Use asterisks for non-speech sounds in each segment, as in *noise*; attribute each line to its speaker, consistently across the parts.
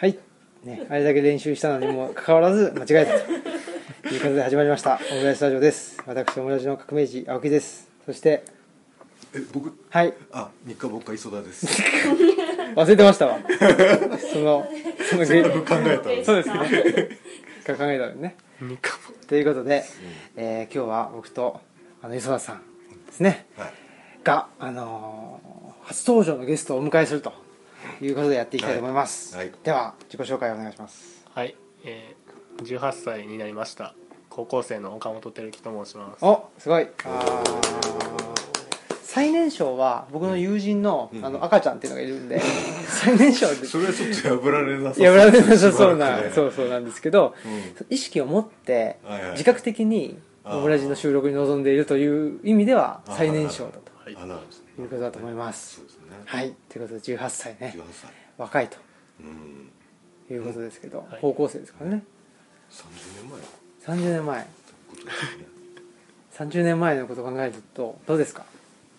Speaker 1: はい、ね、あれだけ練習したのにもかかわらず間違えたと。いうことで始まりました。オムライスタジオです。私オムライスの革命児青木です。そして
Speaker 2: え僕？
Speaker 1: はい。
Speaker 2: あ日課僕は磯田です。*laughs*
Speaker 1: 忘れてましたわ。そのその原
Speaker 2: 考えた
Speaker 1: そうですね。が考えたのね。ということで、えー今日は僕とあの磯田さんですね。
Speaker 2: はい。
Speaker 1: が、あのー初登場のゲストをお迎えするということでやっていきたいと思います、
Speaker 2: はい。はい。
Speaker 1: では自己紹介をお願いします。
Speaker 3: はい、えー、18歳になりました。高校生の岡本照樹と申します。
Speaker 1: おすごい。あー。最年少は僕の友人の,、
Speaker 2: うん。
Speaker 1: あの赤ちゃんっていうのがいるんで最年少で。
Speaker 2: それはちょっと破られなさそう。
Speaker 1: やられなさそうな、そうそうなんですけど、
Speaker 2: う
Speaker 1: 意識を持って自覚的にオムラジの収録に臨んでいるという意味では最年少だと。
Speaker 3: はい。
Speaker 2: あなんですね
Speaker 1: いうことだと思います。
Speaker 2: そうですね。
Speaker 1: はい。ということで18歳ね。
Speaker 2: 18歳。
Speaker 1: 若いと。
Speaker 2: うん。
Speaker 1: いうことですけど、
Speaker 3: はい。
Speaker 1: 高校生ですからね。
Speaker 2: 30年前。
Speaker 1: 30年前。
Speaker 2: ということですね。
Speaker 1: 30年前のことを考えるとどうですか？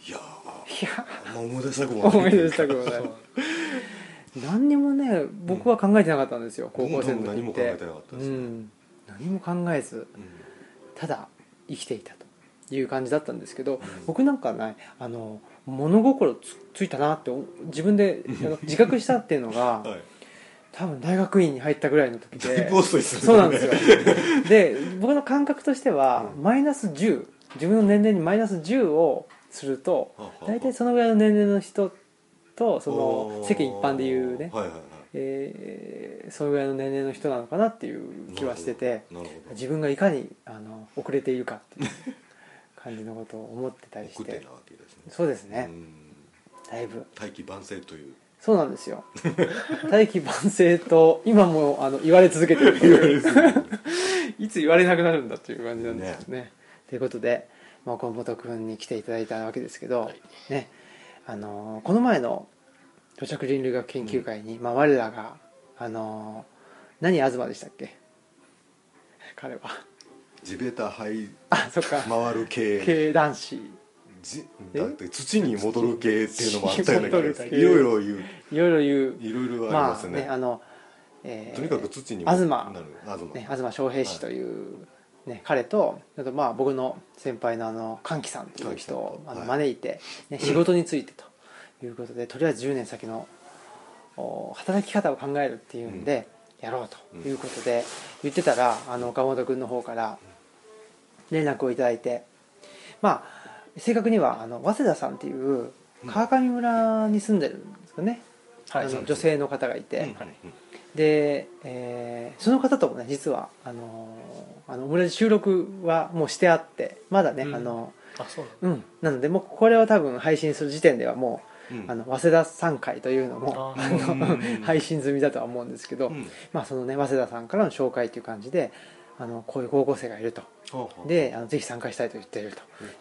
Speaker 2: いや
Speaker 1: い
Speaker 2: ー
Speaker 1: や
Speaker 2: あんま思い出したくもない。
Speaker 1: 思い出したくもない。何にもね僕は考えてなかったんですよ、高校生の時って。
Speaker 2: 何も考えてなかったです
Speaker 1: うん、何も考えず
Speaker 2: うん。
Speaker 1: ただ生きていたという感じだったんですけど、
Speaker 2: ん。
Speaker 1: 僕なんかねあの物心つついたなって自分で *laughs* 自覚したっていうのが *laughs*
Speaker 2: はい。
Speaker 1: 多分大学院に入ったぐらいの時で。
Speaker 2: ね。
Speaker 1: そうなんですよ。*laughs* で僕の感覚としては、マイナス10自分の年齢にマイナス10をすると大体そのぐらいの年齢の人とその世間一般でいうね、
Speaker 2: はいはいはい。
Speaker 1: えーそのぐらいの年齢の人なのかなっていう気はしてて自分がいかにあの遅れているかっていう感じのことを思ってたりして。
Speaker 2: ね。
Speaker 1: そうですね。
Speaker 2: うん。
Speaker 1: だいぶ。
Speaker 2: 大器晩成という。
Speaker 1: そうなんですよ。*laughs* 大器晩成と今もあの言われ続けてるいう *laughs* いつ言われなくなるんだっていう感じなんですよね。ということで、まあ、岡本君に来ていただいたわけですけど、
Speaker 3: はい。
Speaker 1: ねあのーこの前の土着人類学研究会に、まあ、我らが、あのー何東でしたっけ？彼は
Speaker 2: 地べた這い
Speaker 1: あそっか。
Speaker 2: 回る系。
Speaker 1: 系男子。
Speaker 2: じだって土に戻る系っていうのもあったような気がする。
Speaker 1: 土に戻る系。
Speaker 2: いろいろ言う。
Speaker 1: いろいろ言う。
Speaker 2: いろいろあり
Speaker 1: まあ
Speaker 2: ますね,、
Speaker 1: ねあの、えー
Speaker 2: とにかく土に
Speaker 1: 東
Speaker 2: なる東、
Speaker 1: ね、東翔平氏という、ね彼とあとまあ僕の先輩のあの歓喜さんという人をあの招いて、ね、*laughs* 仕事についてということでとりあえず10年先のお働き方を考えるっていうんで、やろうということで言ってたらあの岡本君の方から連絡をいただいて。まあ正確にはあの早稲田さんっていう川上村に住んでるんですかね、
Speaker 3: はい
Speaker 1: あの女性の方がいて、
Speaker 2: うん
Speaker 1: で、えーその方ともね実はあのあの収録はもうしてあってまだね、
Speaker 3: うん。
Speaker 1: あの
Speaker 3: あそう
Speaker 1: うん。なのでもうこれを多分配信する時点ではもう、
Speaker 2: うん。
Speaker 1: あの早稲田さん会というのも
Speaker 3: あ
Speaker 1: あ
Speaker 2: うん。
Speaker 1: の配信済みだとは思うんですけど、
Speaker 2: うん。
Speaker 1: まあそのね早稲田さんからの紹介という感じであのこういう高校生がいると。であのぜひ参加したいと言っている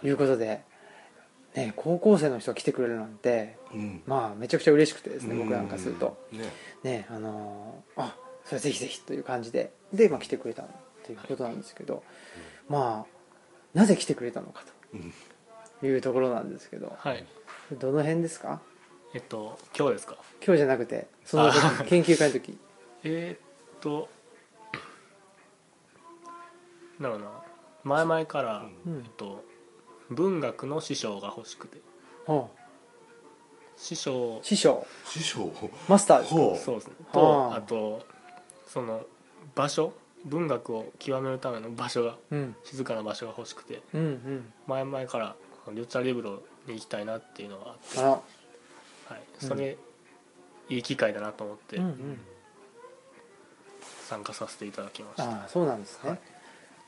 Speaker 1: と。いうことで、ね、高校生の人が来てくれるなんて
Speaker 2: うん。
Speaker 1: まあめちゃくちゃ嬉しくてですね僕なんかすると。
Speaker 2: うんね。
Speaker 1: ねあのーあそれぜひぜひという感じでで、まあ、来てくれたということなんですけど、まあなぜ来てくれたのか
Speaker 2: うん。
Speaker 1: というところなんですけど
Speaker 3: はい。
Speaker 1: どの辺ですか？
Speaker 3: えっと今日ですか？
Speaker 1: 今日じゃなくてその時
Speaker 3: あ。
Speaker 1: 研究会の時。*laughs*
Speaker 3: えー、っとだろうな。前々から、
Speaker 1: うん。
Speaker 3: えっと、文学の師匠が欲しくて。
Speaker 1: ほ
Speaker 3: 師匠。
Speaker 1: う師匠。
Speaker 2: 師匠。
Speaker 1: マスター。ですか
Speaker 2: ほう。
Speaker 3: そうですね。
Speaker 1: は
Speaker 3: と
Speaker 1: あ
Speaker 3: あとその場所。文学を極めるための場所が
Speaker 1: うん。
Speaker 3: 静かな場所が欲しくて。
Speaker 1: うんうん。
Speaker 3: 前々からリュッツァリブロに行きたいなっていうのがあって、
Speaker 1: あら。
Speaker 3: はい、それ、いい機会だなと思って
Speaker 1: うんうん。
Speaker 3: 参加させていただきました、
Speaker 1: ああそうなんですね、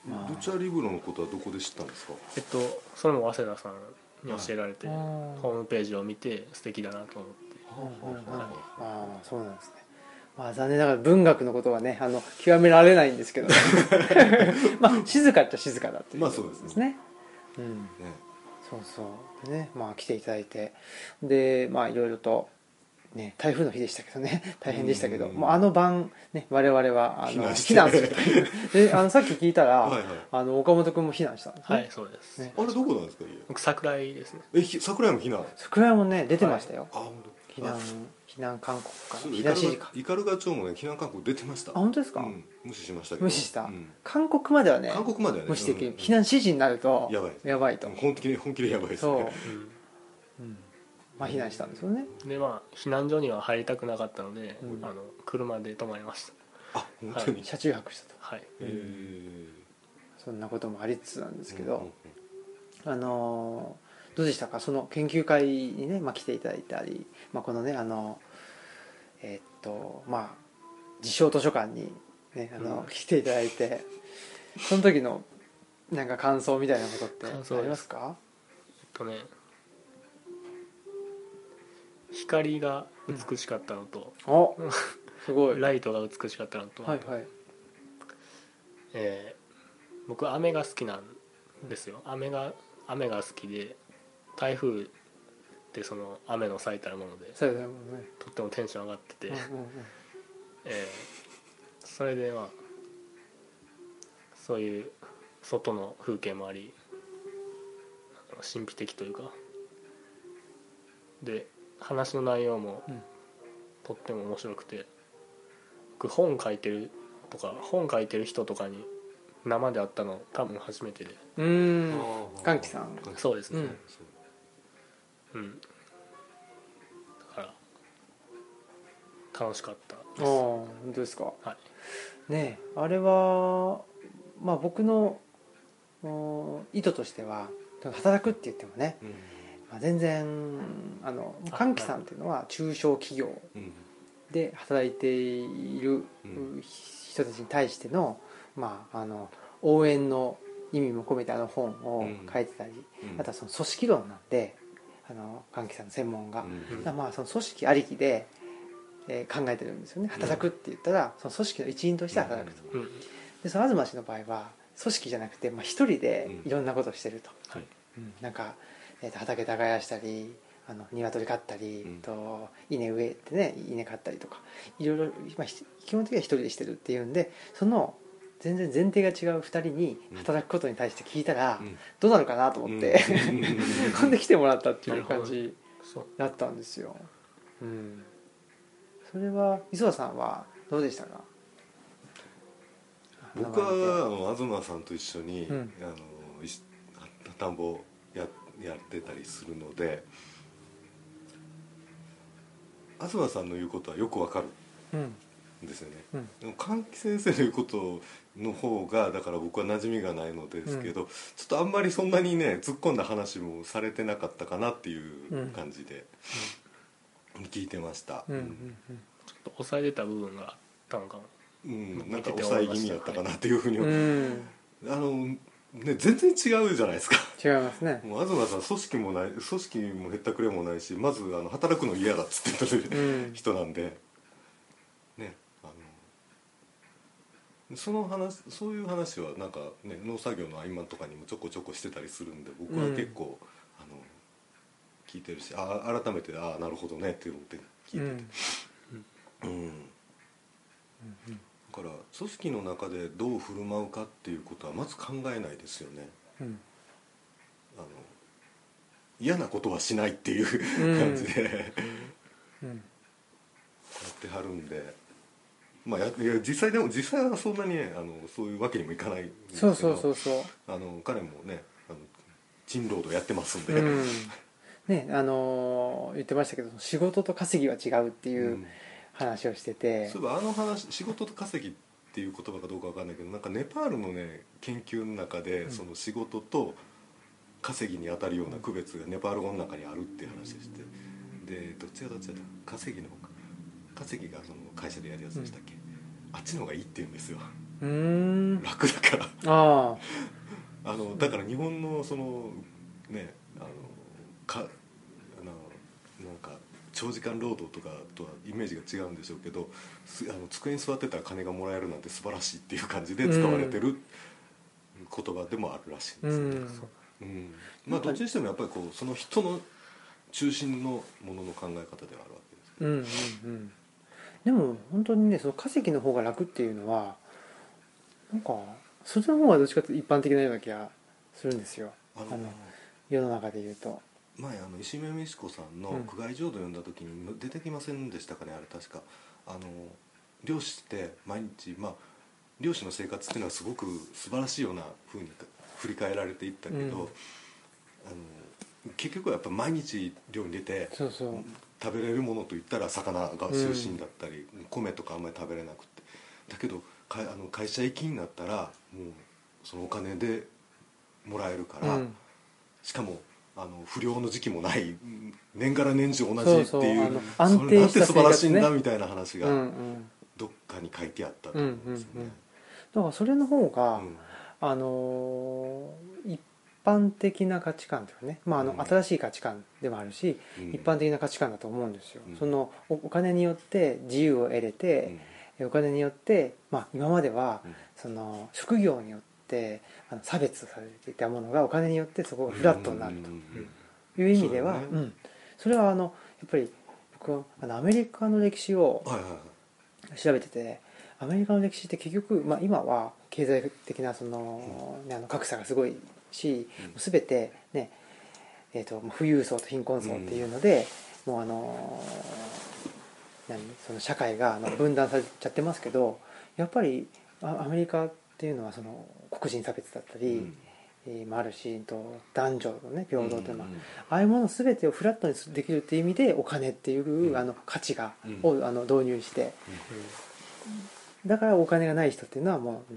Speaker 2: ルチャリブロのことはどこで知ったんですか？
Speaker 3: えっとそれも早稲田さんに教えられて、
Speaker 1: はい
Speaker 3: ホームページを見て素敵だなと思って。
Speaker 1: ああそうなんですね。まあ残念ながら文学のことはねあの極められないんですけど *laughs* *laughs* まあ静かっちゃ静かだっていう
Speaker 2: まあそうですね。
Speaker 1: ですね。うん。
Speaker 2: ね。
Speaker 1: そうそう。でねまあ来ていただいて。でまあいろいろとね台風の日でしたけどね。*laughs* 大変でしたけど。
Speaker 2: うん。
Speaker 1: もうあの晩ね我々はあの
Speaker 2: 避難
Speaker 1: するというであのさっき聞いたら
Speaker 2: はいはい。
Speaker 1: あの岡本君も避難したんですね、
Speaker 3: はいそうです、
Speaker 1: ね。
Speaker 2: あれどこなんですか家？
Speaker 3: 僕桜井ですね。
Speaker 2: えひ桜井も避難？
Speaker 1: 桜山もね出てましたよ、
Speaker 2: あ本
Speaker 1: 避避難
Speaker 2: あ
Speaker 1: 避難勧告か避難指示か。
Speaker 2: イカルガ町もね避難勧告出てました。
Speaker 1: あ本当ですか、
Speaker 2: うん、無視しましたけど。
Speaker 1: 無視した。
Speaker 2: うん。
Speaker 1: 勧告まではね
Speaker 2: 韓国まではね。
Speaker 1: 無視できる、
Speaker 2: うん
Speaker 1: 避難指示になると
Speaker 2: やばい。
Speaker 1: やばいと、
Speaker 2: 本気で本気でやばいです
Speaker 1: そう、
Speaker 2: ね
Speaker 1: うんまあ避難したんですよね。
Speaker 3: でまあ避難所には入りたくなかったので、
Speaker 1: うん。
Speaker 3: あの車で泊まりました。
Speaker 2: あ本当に、
Speaker 1: 車中泊したと？
Speaker 3: はい。
Speaker 2: へー。
Speaker 1: そんなこともありつつなんですけど、あのーどうでしたか？その研究会にね、まあ、来ていただいたり、まあ、このねあのえーっとまあ自称図書館に、ね、あの来ていただいてその時のなんか感想みたいなことって
Speaker 3: 感想です
Speaker 1: あります。か
Speaker 3: えっとね光が美しかったのと、
Speaker 1: お。*laughs* すごい。
Speaker 3: ライトが美しかったのと、
Speaker 1: はいはい。
Speaker 3: えー僕雨が好きなんですよ。雨が雨が好きで台風ってその雨の最たるもので
Speaker 1: そうだよね。
Speaker 3: とってもテンション上がってて、
Speaker 1: うんうん
Speaker 3: えーそれでまあそういう外の風景もあり神秘的というか。で話の内容も
Speaker 1: うん。
Speaker 3: とっても面白くて僕本書いてるとか本書いてる人とかに生で会ったの多分初めてで。
Speaker 1: うん。歓喜さん。
Speaker 3: そうですね。
Speaker 1: うん。
Speaker 3: だから楽しかった
Speaker 1: ああ
Speaker 3: です
Speaker 1: 本当ですか。
Speaker 3: はい。
Speaker 1: ねえあれはまあ僕のお意図としては働くって言ってもね、
Speaker 2: うん
Speaker 1: まあ、全然あの
Speaker 3: あ
Speaker 1: 歓喜さんっていうのは中小企業
Speaker 2: うん。
Speaker 1: で働いている
Speaker 2: うん。
Speaker 1: 人たちに対しての,、まあ、あの応援の意味も込めてあの本を書いてたり、
Speaker 2: うん。
Speaker 1: あとはその組織論なんであの歓喜さんの専門が、まあその組織ありきで、えー考えてるんですよね。働くって言ったら、その組織の一員として働くと、
Speaker 3: うん。
Speaker 1: でその東氏の場合は組織じゃなくて、まあ、一人でいろんなことをしてると、
Speaker 3: はい。
Speaker 1: うん。なんか、えーと畑耕したりあの鶏飼ったり、
Speaker 2: うん。
Speaker 1: と稲植えてね稲飼ったりとかいろいろ、まあ、ひ基本的には一人でしてるっていうんでその全然前提が違う2人に働くことに対して聞いたら、
Speaker 2: うん。
Speaker 1: どうなるかなと思って、*laughs* ほんで来てもらったっていう感じ
Speaker 3: そう。
Speaker 1: だったんですよ、うん、それは磯田さんはどうでしたか？
Speaker 2: 僕はあの東さんと一緒に、
Speaker 1: うん。
Speaker 2: あのいし田んぼややってたりするので東さんの言うことはよくわかる
Speaker 1: うん。
Speaker 2: んですよね、
Speaker 1: うん。
Speaker 2: でも換気先生の言うことの方がだから僕は馴染みがないのですけど、ちょっとあんまりそんなにね突っ込んだ話もされてなかったかなっていう感じで聞いてました、
Speaker 1: うんうん
Speaker 3: ちょっと抑えてた部分があったのかも。
Speaker 2: うん。なんか抑え気味やったかなっていうふうに、
Speaker 1: う。んうん。
Speaker 2: あのね全然違うじゃないですか。
Speaker 1: 違いますね。
Speaker 2: もう東さん組織もない組織もへったくれもないしまずあの働くの嫌だっつって言ってる
Speaker 1: うん。
Speaker 2: 人なんで。ねあのその話そういう話はなんかね農作業の合間とかにもちょこちょこしてたりするんで僕は結構、あの聞いてるしあ改めてああなるほどねって思って聞いてて。うん。だから組織の中でどう振る舞うかっていうことはまず考えないですよね。
Speaker 1: うん。
Speaker 2: あの嫌なことはしないっていう
Speaker 1: うん。
Speaker 2: 感じで、
Speaker 1: うん。
Speaker 2: やってはるんで。まあや実際でも実際はそんなにねあのそういうわけにもいかないんですけど。
Speaker 1: そうそうそうそう。
Speaker 2: あの彼もねあの賃労働やってますんで、
Speaker 1: うん。ねあのー言ってましたけど仕事と稼ぎは違うって
Speaker 2: う
Speaker 1: いうん話をしてて。
Speaker 2: そういえばあの話仕事と稼ぎっていう言葉かどうかわかんないけどなんかネパールのね研究の中で、
Speaker 1: うん。
Speaker 2: その仕事と稼ぎに当たるような区別がネパール語の中にあるっていう話でして。でどっちがどっちだった？稼ぎの方か。稼ぎがその会社でやるやつでしたっけ、あっちの方がいいって言うんですよ。
Speaker 1: うーん。
Speaker 2: 楽だから。
Speaker 1: あ。
Speaker 2: あのだから日本のそのねあのか長時間労働とかとはイメージが違うんでしょうけどすあの机に座ってたら金がもらえるなんて素晴らしいっていう感じで使われてる言葉でもあるらしいんですよね、
Speaker 1: ん。
Speaker 2: う。ん。まあどっちにしてもやっぱりこうその人の中心のものの考え方ではあるわけですけ
Speaker 1: うんうんうん。でも本当にねその稼ぎの方が楽っていうのはなんかそっちの方がどっちかというと一般的なような気がするんですよ。
Speaker 2: どあの
Speaker 1: 世の中で言うと
Speaker 2: 前あの石目美智子さんの
Speaker 1: うん「
Speaker 2: 苦外浄土」読んだ時に出てきませんでしたかね？あれ確か。あの漁師って毎日まあ漁師の生活っていうのはすごく素晴らしいようなふうに振り返られていったけど、
Speaker 1: うん。
Speaker 2: あの結局はやっぱ毎日漁に出て
Speaker 1: そうそう。
Speaker 2: 食べれるものといったら魚が中心だったり、米とかあんまり食べれなくて。だけどかあの会社行きになったらもうそのお金でもらえるから、
Speaker 1: うん。
Speaker 2: しかもあの不良の時期もないうん年がら年中同じっていう
Speaker 1: そうそうあの
Speaker 2: そ
Speaker 1: 安定
Speaker 2: れなん
Speaker 1: してた
Speaker 2: 素晴らしいん
Speaker 1: 生活ね
Speaker 2: だみたいな話が
Speaker 1: うんうん。
Speaker 2: どっかに書いてあったと思うんですよね。
Speaker 1: だからそれの方が、
Speaker 2: うん。
Speaker 1: あのー一般的な価値観というかね、まあ、あの
Speaker 2: うん。
Speaker 1: 新しい価値観でもあるし、
Speaker 2: うん。
Speaker 1: 一般的な価値観だと思うんですよ、
Speaker 2: うん。
Speaker 1: そのおお金によって自由を得れて、えお金によって、まあ、今までは
Speaker 2: うん。
Speaker 1: その職業によってあの差別されていたものがお金によってそこがフラットになるという意味では、
Speaker 2: そ
Speaker 1: れはあのやっぱり僕はあのアメリカの歴史を調べててアメリカの歴史って結局、まあ、今は経済的なその、ね、あの格差がすごいし、
Speaker 2: うん
Speaker 1: 全てねえー、と富裕層と貧困層っていうので、もうあのー何その社会が分断されちゃってますけどやっぱりあアメリカっていうのはその黒人差別だったり、
Speaker 2: うん。
Speaker 1: えーもあるしと男女のね平等っていうのは、ああいうもの全てをフラットにできるっていう意味でお金っていう、
Speaker 2: うん。
Speaker 1: あの価値が、
Speaker 2: うん。
Speaker 1: をあの導入して。だからお金がない人っていうのはもう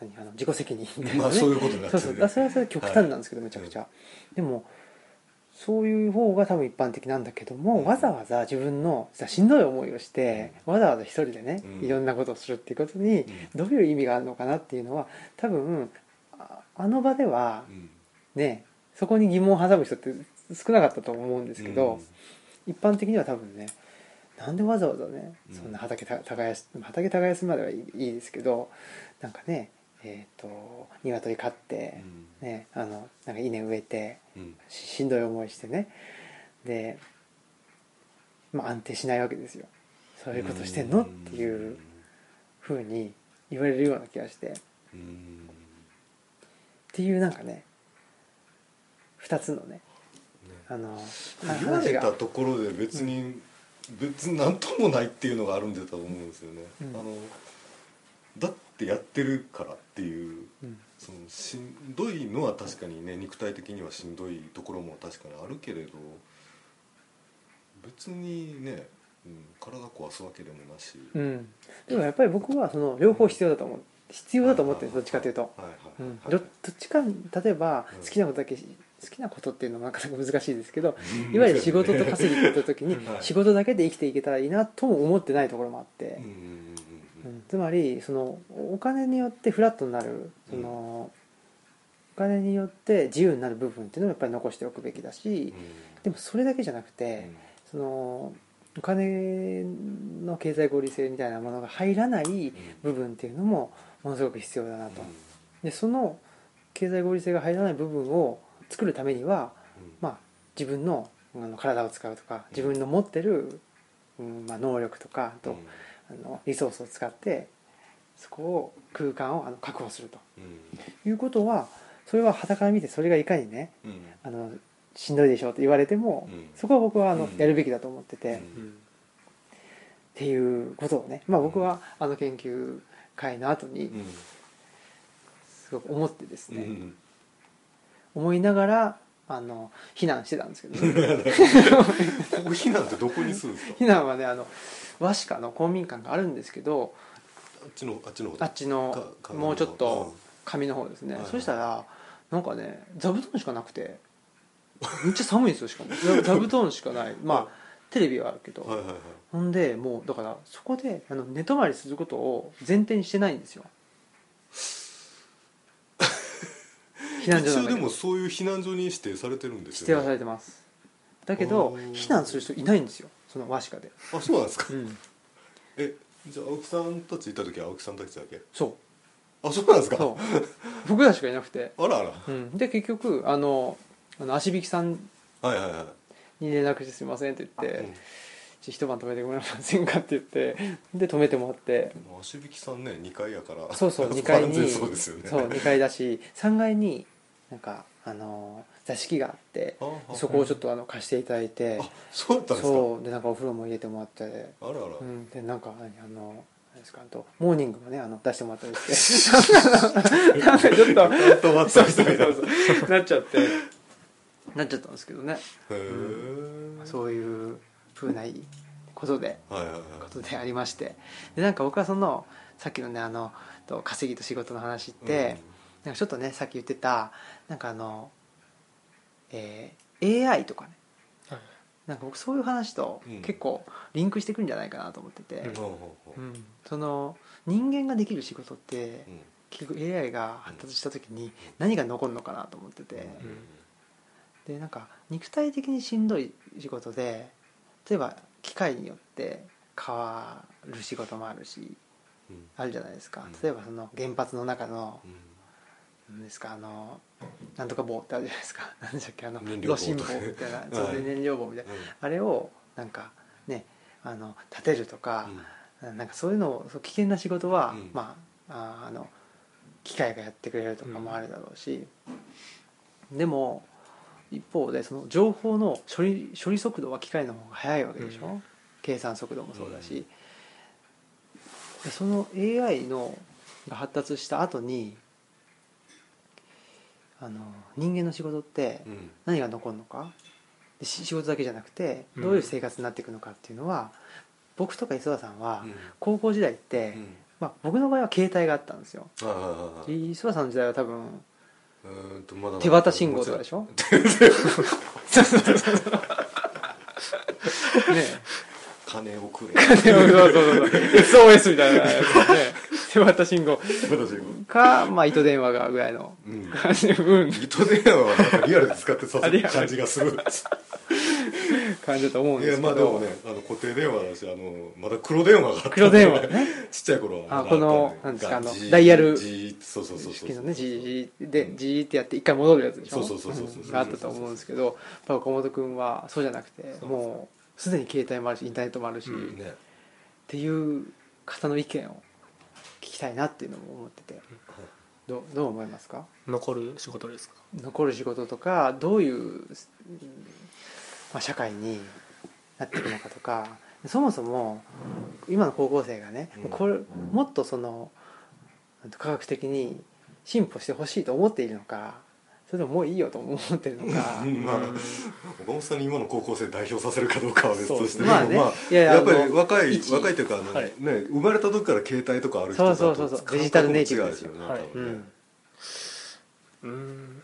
Speaker 1: 何あの自己責任みたいなね、
Speaker 2: まあそういうことになっち
Speaker 1: そうそう。
Speaker 2: ゃう
Speaker 1: それはそれで極端なんですけど、めちゃくちゃ、でもそういう方が多分一般的なんだけども、
Speaker 2: うん。
Speaker 1: わざわざ自分のさしんどい思いをして、わざわざ一人でね、
Speaker 2: うん。
Speaker 1: いろんなことをするっていうことに、どういう意味があるのかなっていうのは多分ああの場では
Speaker 2: うん。
Speaker 1: ねそこに疑問を挟む人って少なかったと思うんですけど、一般的には多分ねなんでわざわざね
Speaker 2: うん。
Speaker 1: そんな畑た耕し畑耕すまではいいいいですけどなんかねえっ、と鶏飼って、ねあのなんか稲植えて
Speaker 2: うん。うん
Speaker 1: ししんどい思いしてね。で、まあ、安定しないわけですよ。そういうことしてんの？っていうふうに言われるような気がして。っ
Speaker 2: うん。
Speaker 1: ていうなんかね2つのね
Speaker 2: ね。
Speaker 1: あの
Speaker 2: 言われたところで別に、別に何ともないっていうのがあるんだと思うんですよね、
Speaker 1: うん。
Speaker 2: あのだってやってるからっていう
Speaker 1: うん。
Speaker 2: そのしんどいのは確かにね肉体的にはしんどいところも確かにあるけれど別にね、うん、体壊すわけでもなし、
Speaker 1: うん、でもやっぱり僕はその両方必要だと思う。必要だと思ってるどっちかというと、どどっちか例えば
Speaker 2: うん。
Speaker 1: 好きなことだけ好きなことっていうのはなかなか難しいですけど
Speaker 2: うん。
Speaker 1: いわゆる仕事と稼ぎって言った時に
Speaker 2: はい。
Speaker 1: 仕事だけで生きていけたらいいなとも思ってないところもあって。
Speaker 2: うん
Speaker 1: つまりそのお金によってフラットになるその、お金によって自由になる部分っていうのをやっぱり残しておくべきだしでもそれだけじゃなくて、そのお金の経済合理性みたいなものが入らない部分っていうのもものすごく必要だなと。でその経済合理性が入らない部分を作るためには、まあ、自分のあの体を使うとか自分の持ってる、うんまあ、能力とかあと、あのリソースを使ってそこを空間をあの確保すると。いうことはそれは傍から見てそれがいかにねあのしんどいでしょうと言われても、
Speaker 2: うん。
Speaker 1: そこは僕はあの、
Speaker 2: うん。
Speaker 1: やるべきだと思ってて、
Speaker 2: うん。
Speaker 1: っ
Speaker 3: うん
Speaker 1: ていうことをね、まあ、僕はあの研究会の後にすごく思ってですね、思いながらあの避難してたんですけど、ね、
Speaker 2: ここ避難ってどこにするんですか
Speaker 1: 避難はねあの和紙の公民館があるんですけど
Speaker 2: あっちのあっちの方。
Speaker 1: あっちのもうちょっと上の方ですね、
Speaker 2: はい。
Speaker 1: そしたらなんかね座布団しかなくてめっちゃ寒いんですよしかも。座座布団しかない。まあテレビはあるけど、
Speaker 2: はいはいはい。
Speaker 1: ほんでもうだからそこであの寝泊まりすることを前提にしてないんですよ避難所
Speaker 2: 一応でもそういう避難所に指定されてるんです
Speaker 1: 指定
Speaker 2: よね
Speaker 1: はされてます。だけど避難する人いないんですよその和紙で、
Speaker 2: あそうなんですか？
Speaker 1: うん、
Speaker 2: えじゃあ青木さんたちいた時は青木さんたちだけ？
Speaker 1: そう。
Speaker 2: あそうなんですか？
Speaker 1: そう。僕らしかいなくて、
Speaker 2: あらあら。
Speaker 1: うん、で結局あのあの足引さん
Speaker 2: はいはいはい。
Speaker 1: に連絡して「すいません」って言って
Speaker 2: うん「
Speaker 1: ちょ一晩泊めてもらえませんか?」って言ってで泊めてもらって。
Speaker 2: まあ足引さんね2階やから。
Speaker 1: そうそう *laughs* 2階に。
Speaker 2: 完全そうですよね。
Speaker 1: そう2階だし3階になんかあの座敷があってそこをちょっとあの貸していただいて
Speaker 2: あそうだったんですか？
Speaker 1: そうでなんかお風呂も入れてもらって、
Speaker 2: あらあら、
Speaker 1: うん、でなんか何あの何ですかあとモーニングもねあの出してもらったりして。*laughs* なんかちょっと *laughs* そうそうそう *laughs* なっちゃってなっちゃったんですけどね。
Speaker 2: へえ
Speaker 1: そういうふうなことで
Speaker 2: はいはいはい。
Speaker 1: ことでありまして。でなんか僕はそのさっきのねあのと稼ぎと仕事の話って、なんかちょっとねさっき言ってたなんかあの、えー AI とかね。
Speaker 3: はい。
Speaker 1: なんか僕そういう話と
Speaker 2: うん。
Speaker 1: 結構リンクしてくるんじゃないかなと思ってて、
Speaker 2: うん。ほう
Speaker 1: ん。その人間ができる仕事って
Speaker 2: うん。
Speaker 1: 結局 AI が発達した時に何が残るのかなと思ってて、
Speaker 2: うん。
Speaker 1: でなんか肉体的にしんどい仕事で例えば機械によって変わる仕事もあるし
Speaker 2: うん。
Speaker 1: あるじゃないですか。
Speaker 2: うん。
Speaker 1: 例えばその原発の中の
Speaker 2: うん
Speaker 1: 何ですかあのなんとか棒ってあるじゃないですか。*laughs* 何でしたっけあの炉心棒みたいな。*laughs*
Speaker 2: はい
Speaker 1: そうで燃料棒みたいな。あれをなんかねあの立てるとか、なんかそういうのを危険な仕事は、
Speaker 2: うん。
Speaker 1: まあああの機械がやってくれるとかもあるだろうし、でも一方でその情報の処理処理速度は機械の方が速いわけでしょ、
Speaker 3: うん。
Speaker 1: 計算速度もそうだし、でその AI のが発達した後にあの人間の仕事って
Speaker 2: うん。
Speaker 1: 何が残るのか？でし仕事だけじゃなくて
Speaker 3: うん。
Speaker 1: どういう生活になっていくのかっていうのは、僕とか磯田さんは
Speaker 2: うん。
Speaker 1: 高校時代って、
Speaker 2: うん。
Speaker 1: まあ、僕の場合は携帯があったんですよ。磯田さんの時代は多分手渡信号とかでしょ？*laughs* ね
Speaker 2: 金をくれ。
Speaker 1: えそうそうそう。そう SOS みたいなやつね手渡信号か、まあ、糸電話がぐらいの
Speaker 2: うん。
Speaker 1: 感じうん。
Speaker 2: 糸電話はなんかリアルで使ってさせる感じがする。
Speaker 1: 感じだと思うん
Speaker 2: いや
Speaker 1: ですけど。
Speaker 2: まあでもねあの固定電話だしあのまだ黒電話があった
Speaker 1: 黒電話？*laughs* ね
Speaker 2: ちっちゃい頃は。
Speaker 1: あこのなんですかあのダイヤル。
Speaker 2: そうそうそうそう
Speaker 1: ね G で G ってやって一回戻るやつでしょ？
Speaker 2: そうそうそうそう
Speaker 1: があったと思うんですけどやっぱ岡本君はそうじゃなくてもうすでに携帯もあるしインターネットもあるし、
Speaker 3: うん
Speaker 1: っ
Speaker 2: ね
Speaker 1: ていう方の意見を聞きたいなっていうのも思ってて。どうどう思いますか？
Speaker 3: 残る仕事ですか？
Speaker 1: 残る仕事とかどういう、うんまあ、社会になっていくのかとかそもそも今の高校生がね、
Speaker 2: うん。
Speaker 1: これもっとその科学的に進歩してほしいと思っているのかそれとももういいよと思ってるのか。
Speaker 2: う *laughs* んまあ岡本さんに今の高校生代表させるかどうかは別として。
Speaker 1: まあね。
Speaker 2: でも
Speaker 1: いやいや
Speaker 2: やっぱり若い
Speaker 1: 一
Speaker 2: 若いというかあの、
Speaker 3: はい。
Speaker 2: ね生まれた時から携帯とかある人だと
Speaker 1: そうそうそうそう。デジタルネイティブ
Speaker 2: 感覚も違うですよね、
Speaker 3: はい。
Speaker 2: 多分ね。
Speaker 3: うん。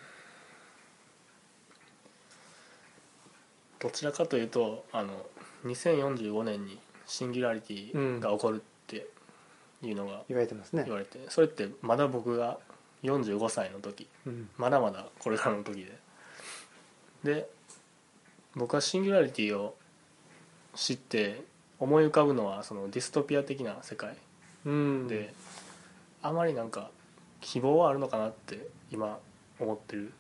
Speaker 3: どちらかというとあの2045年にシンギュラリティが起こるっていうのが
Speaker 1: 言われてますね。
Speaker 3: 言われてそれってまだ僕が45歳の時。
Speaker 1: うん。
Speaker 3: まだまだこれからの時で。で僕はシンギュラリティを知って思い浮かぶのはそのディストピア的な世界。
Speaker 1: うん。
Speaker 3: で、あまりなんか希望はあるのかなって今思ってる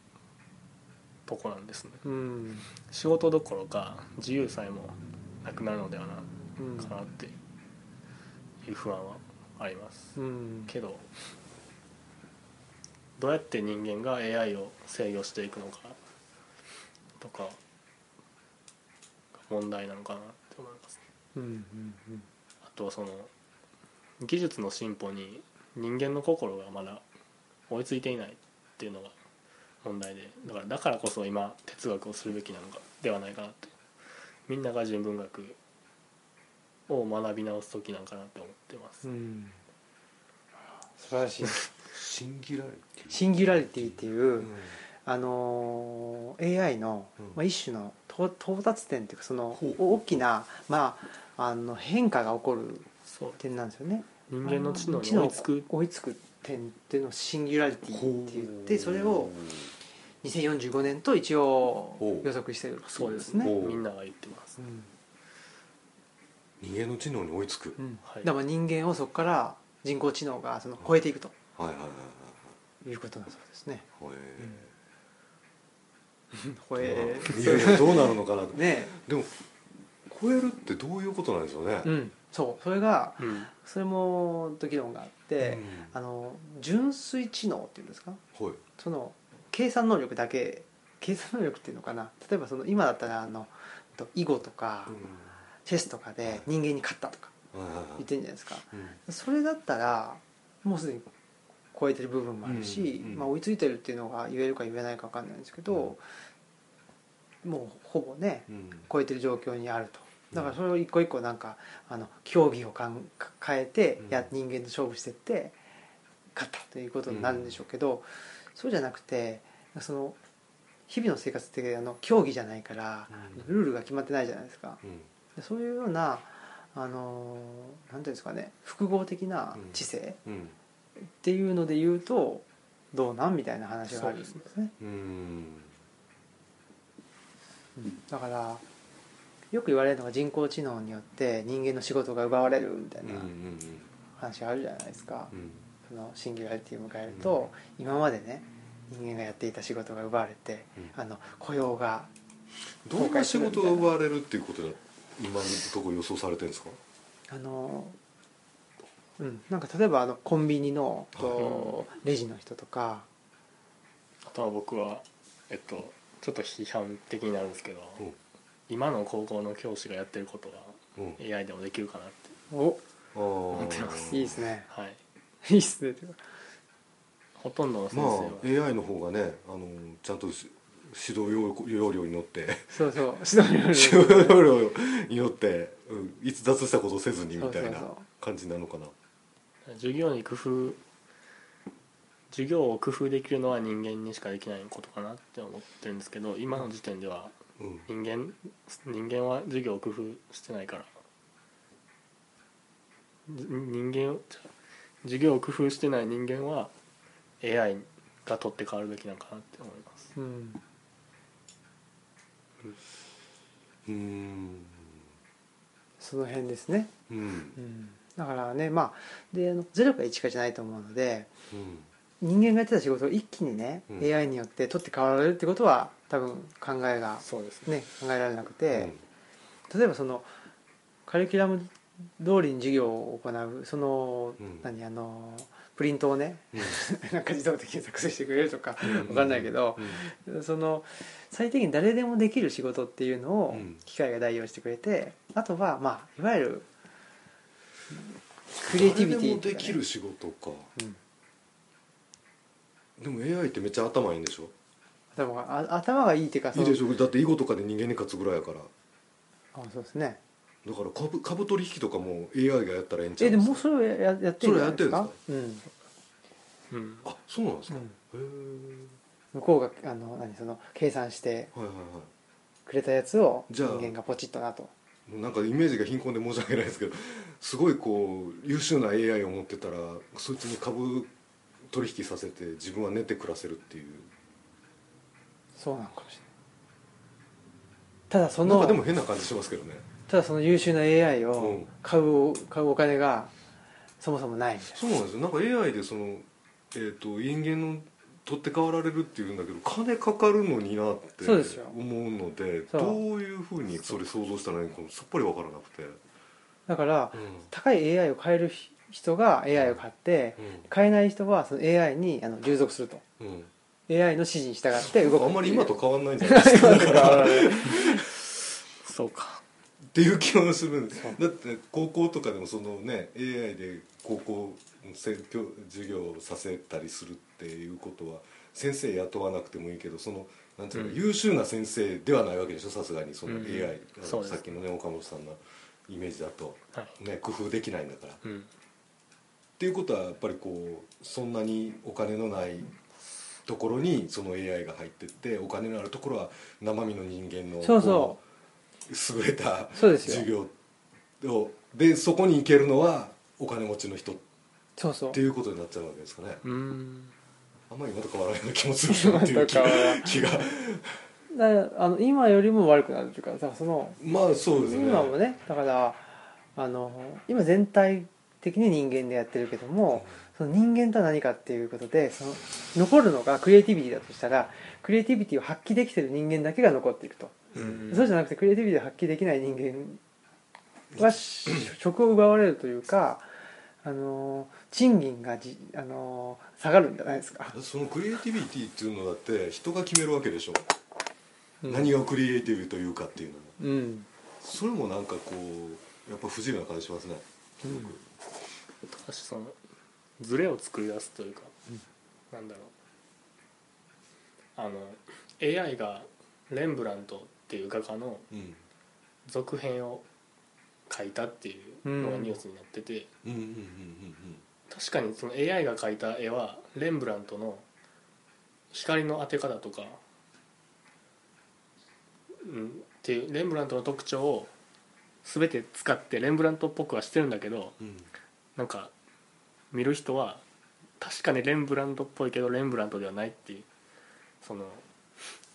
Speaker 3: とこなんですね。
Speaker 1: うん。
Speaker 3: 仕事どころか自由さえもなくなるのではな
Speaker 1: うん。
Speaker 3: かなっていう不安はあります。
Speaker 1: うん。
Speaker 3: けどどうやって人間が AI を制御していくのかとかが問題なのかなって思います
Speaker 1: うんうんうん。
Speaker 3: あとその技術の進歩に人間の心がまだ追いついていないっていうのが問題でだからだからこそ今哲学をするべきなのかではないかなって。みんなが人文学を学び直す時なんかなって思ってます、
Speaker 1: うん。素晴らしい
Speaker 2: シンギュラリティ
Speaker 1: シンギュラリティっていう、
Speaker 2: うん。
Speaker 1: あのー AI の、
Speaker 2: うん。
Speaker 1: まあ、一種の到到達点っていうかその大きな、まあ、あの変化が起こる
Speaker 3: そう。
Speaker 1: 点なんですよね。
Speaker 3: 人間の知能に追いつく。
Speaker 1: 追いつく点っていうのをシンギュラリティって言ってそれを2045年と一応予測してる
Speaker 3: そうです
Speaker 1: ね、
Speaker 3: みんなが言ってます、
Speaker 1: うん。
Speaker 2: 人間の知能に追いつく、
Speaker 1: うん。
Speaker 3: はい。
Speaker 1: だから人間をそこから人工知能がその超えていくと
Speaker 2: はいはいはいはい
Speaker 1: い。うことだそうですね。
Speaker 2: はい
Speaker 1: 超え。
Speaker 2: いやいやどうなるのかなと。*laughs*
Speaker 1: ね
Speaker 2: でも超えるってどういうことなんでしょうね、
Speaker 1: うん。そう。それが
Speaker 3: うん。
Speaker 1: それも議論があって、
Speaker 2: うん。
Speaker 1: あの純粋知能っていうんですか？
Speaker 2: はい。
Speaker 1: その計算能力だけ計算能力っていうのかな？例えばその今だったらあのと囲碁とか
Speaker 2: うん。
Speaker 1: チェスとかで人間に勝ったとか言ってるんじゃないですか。
Speaker 2: うん。
Speaker 1: それだったらもうすでに超えてる部分もあるし、まあ、追いついてるっていうのが言えるか言えないか分かんないんですけど、もうほぼね
Speaker 2: うん。
Speaker 1: 超えてる状況にあると。だからそれを一個一個なんかあの競技をかん変えてや
Speaker 2: うん。
Speaker 1: 人間と勝負してって勝ったということになるんでしょうけど、そうじゃなくてその日々の生活ってあの競技じゃないから
Speaker 2: うん。
Speaker 1: ルールが決まってないじゃないですか。
Speaker 2: う
Speaker 1: そういうようなあのなんていうんですかね複合的な知性
Speaker 2: うん
Speaker 1: っていうので言うとどうなんみたいな話があるんですね。
Speaker 2: うん。
Speaker 1: だからよく言われるのが人工知能によって人間の仕事が奪われるみたい
Speaker 2: うんうん
Speaker 1: な話があるじゃないですか、
Speaker 2: うん。
Speaker 1: そのシンギュラリティを迎えると、今までね人間がやっていた仕事が奪われて、
Speaker 2: うん。
Speaker 1: あの雇用が
Speaker 2: どんな仕事が奪われるっていうことが今のところ予想されてるんですか？
Speaker 1: あのうん。なんか例えばあのコンビニのとレジの人とか、
Speaker 3: あとは僕はえっとちょっと批判的になるんですけど、
Speaker 2: うん。
Speaker 3: 今の高校の教師がやってることが
Speaker 2: うん。
Speaker 3: AI でもできるかなって
Speaker 1: お。
Speaker 2: あー
Speaker 3: ってます。
Speaker 1: いいですね。
Speaker 3: はい。
Speaker 1: いいっすね。
Speaker 3: ほとんどの先
Speaker 2: ま
Speaker 3: 生は、
Speaker 2: あ AI の方がねあのちゃんとし指導要要領に乗って。
Speaker 1: そうそう。指導
Speaker 2: 指導要領に乗って、うん、逸脱したことせずにみたいな
Speaker 1: そうそうそう。
Speaker 2: 感じなのかな
Speaker 3: 授業に工夫授業を工夫できるのは人間にしかできないことかなって思ってるんですけど今の時点では
Speaker 2: うん。
Speaker 3: 人間人間は授業を工夫してないから。じ人間を授業を工夫してない人間は AI が取って代わるべきなのかなって思います。
Speaker 1: うん。
Speaker 2: うん。
Speaker 1: その辺ですね、
Speaker 2: うん。
Speaker 1: うん、だからねまあであの0か1かじゃないと思うので
Speaker 2: うん。
Speaker 1: 人間がやってた仕事を一気にね、
Speaker 2: うん。
Speaker 1: AI によって取って代わられるってことは多分考えが
Speaker 3: そうですね。
Speaker 1: ね考えられなくて、例えばそのカリキュラム通りに授業を行うその、
Speaker 2: うん。
Speaker 1: 何あのプリントをね
Speaker 2: うん。*laughs*
Speaker 1: なんか自動的に作成してくれるとか
Speaker 2: うん。
Speaker 1: わかんないけど
Speaker 2: う、ん。
Speaker 1: その最低限誰でもできる仕事っていうのを
Speaker 2: うん。
Speaker 1: 機械が代用してくれてあとはまあいわゆるクリエイティビティ
Speaker 2: 誰でもできる仕事か。
Speaker 1: うん。
Speaker 2: でも AI ってめっちゃ頭いいんでしょ？
Speaker 1: 頭があ頭がいいっていうか
Speaker 2: いいでしょ？だって囲碁とかで人間に勝つぐらいやから。
Speaker 1: あそうですね。
Speaker 2: だから株株取引とかも AI がやったらええんちゃ
Speaker 1: えで
Speaker 2: うんすか？
Speaker 1: もそれをややってるんですか？
Speaker 2: そ
Speaker 1: うん。
Speaker 3: うん。
Speaker 2: あそうなんですか、
Speaker 1: うん。
Speaker 2: へえ。
Speaker 1: 向こうがあの何その計算して
Speaker 2: はいはいは
Speaker 1: くれたやつを人間がポチッとなと。
Speaker 2: いもうなんかイメージが貧困で申し訳ないですけどすごいこう優秀な AI を持ってたらそいつに株取引させて自分は寝て暮らせるっていう。
Speaker 1: そうなのかもしれない。ただそ
Speaker 2: なん
Speaker 1: の
Speaker 2: かでも変な感じしますけどね。
Speaker 1: ただその優秀な AI
Speaker 2: う
Speaker 1: を
Speaker 2: ん。
Speaker 1: 買う買うお金がそもそもないみたい
Speaker 2: そうなんですよ。なんか AI でその、えー、と人間の取って代わられるっていうんだけど金かかるのになって思うのでどういうふうにそれ想像したらいいのかさっぱり分からなくて、
Speaker 1: だから
Speaker 2: うん。
Speaker 1: 高い AI を買える人が AI を買って買えない人はその AI にあの従属すると。
Speaker 2: うん。うん
Speaker 1: AI の指示に従って動く
Speaker 2: あんまり今と変わんないんじゃないですか？*laughs*
Speaker 3: そうか。
Speaker 2: っていう気はするんで。すだって高校とかでもそのね AI で高校せ教授業をさせたりするっていうことは先生雇わなくてもいいけどそのなんていうの、
Speaker 3: うん。
Speaker 2: 優秀な先生ではないわけでしょさすがに。その
Speaker 3: うん。
Speaker 2: AI、
Speaker 3: うです。
Speaker 2: さっきのね岡本さんのイメージだと、
Speaker 3: はい。
Speaker 2: ね、工夫できないんだから。っ
Speaker 3: うん。
Speaker 2: ていうことはやっぱりこうそんなにお金のないところにその AI が入ってってお金のあるところは生身の人間の
Speaker 1: そうそ
Speaker 2: 優れた授業をでそこに行けるのはお金持ちの人っ
Speaker 1: そうそう。
Speaker 2: ていうことになっちゃうわけですかね。
Speaker 3: うん。
Speaker 2: あんまり今と変わらないような気もするなっていう気
Speaker 1: 今と *laughs* 変わらない
Speaker 2: 気が。
Speaker 1: だからあの今よりも悪くなるというかだからその
Speaker 2: まあそうですね。
Speaker 1: 今もねだからあの今全体的に人間でやってるけどもその人間とは何かっていうことでその残るのがクリエイティビティだとしたらクリエイティビティを発揮できてる人間だけが残っていくと、
Speaker 3: うん。
Speaker 1: そうじゃなくてクリエイティビティを発揮できない人間はし職を奪われるというかあの賃金がじ、あの下がるんじゃないですか、
Speaker 2: そのクリエイティビティっていうのだって人が決めるわけでしょ、
Speaker 1: うん。
Speaker 2: 何がクリエイティブというかっていうのも。
Speaker 1: うん。
Speaker 2: それもなんかこうやっぱ不自由な感じしますね、
Speaker 1: うん。
Speaker 3: しかしそのズレを作り出すというか、なんだろう。あの AI がレンブラントっていう画家の
Speaker 2: うん。
Speaker 3: 続編を描いたっていうのがニュースになってて、
Speaker 2: うん。うんうんうん
Speaker 3: 確かにその AI が描いた絵はレンブラントの光の当て方とか、うん、っていうレンブラントの特徴を全て使ってレンブラントっぽくはしてるんだけどなんか見る人は確かにレンブラントっぽいけどレンブラントではないっていうその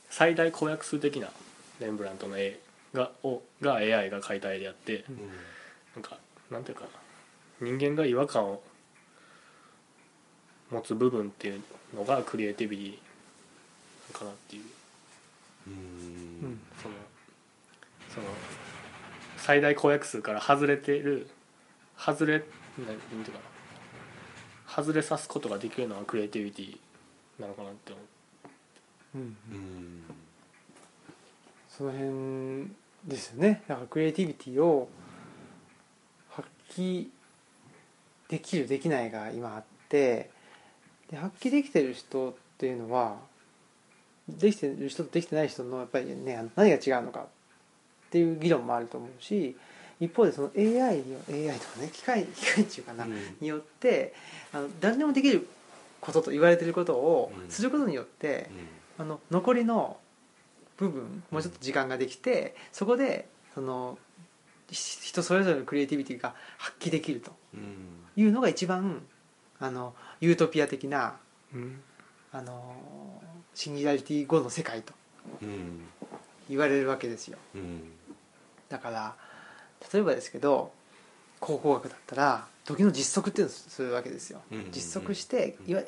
Speaker 3: 最大公約数的なレンブラントの絵がをが AI が描いた絵であってなんかなんていうかな。人間が違和感を持つ部分っていうのがクリエイティビティかなっていう。
Speaker 2: うん。
Speaker 1: うん。
Speaker 3: そのその最大公約数から外れてる外れなんていうかな。外れさすことができるのはクリエイティビティなのかなって思う。
Speaker 1: うん。
Speaker 2: うん。
Speaker 1: その辺ですよね。だからクリエイティビティを発揮できるできないが今あってで発揮できてる人っていうのはできてる人とできてない人のやっぱりね何が違うのかっていう議論もあると思うし一方でその AI に AI とかね機械機械っていうかな、
Speaker 2: うん。
Speaker 1: によってあの誰でもできることと言われてることを
Speaker 2: うん。
Speaker 1: することによって、あの残りの部分もうちょっと時間ができてそこでそのひ人それぞれのクリエイティビティが発揮できると
Speaker 2: うん。
Speaker 1: いうのが一番あのユートピア的な
Speaker 3: うん。
Speaker 1: あのシンギュラリティ後の世界と
Speaker 2: うん。
Speaker 1: 言われるわけですよ。
Speaker 2: うん。
Speaker 1: だから例えばですけど考古学だったら時の実測っていうのをするわけですよ。
Speaker 2: うんうんうん。
Speaker 1: 実測していわ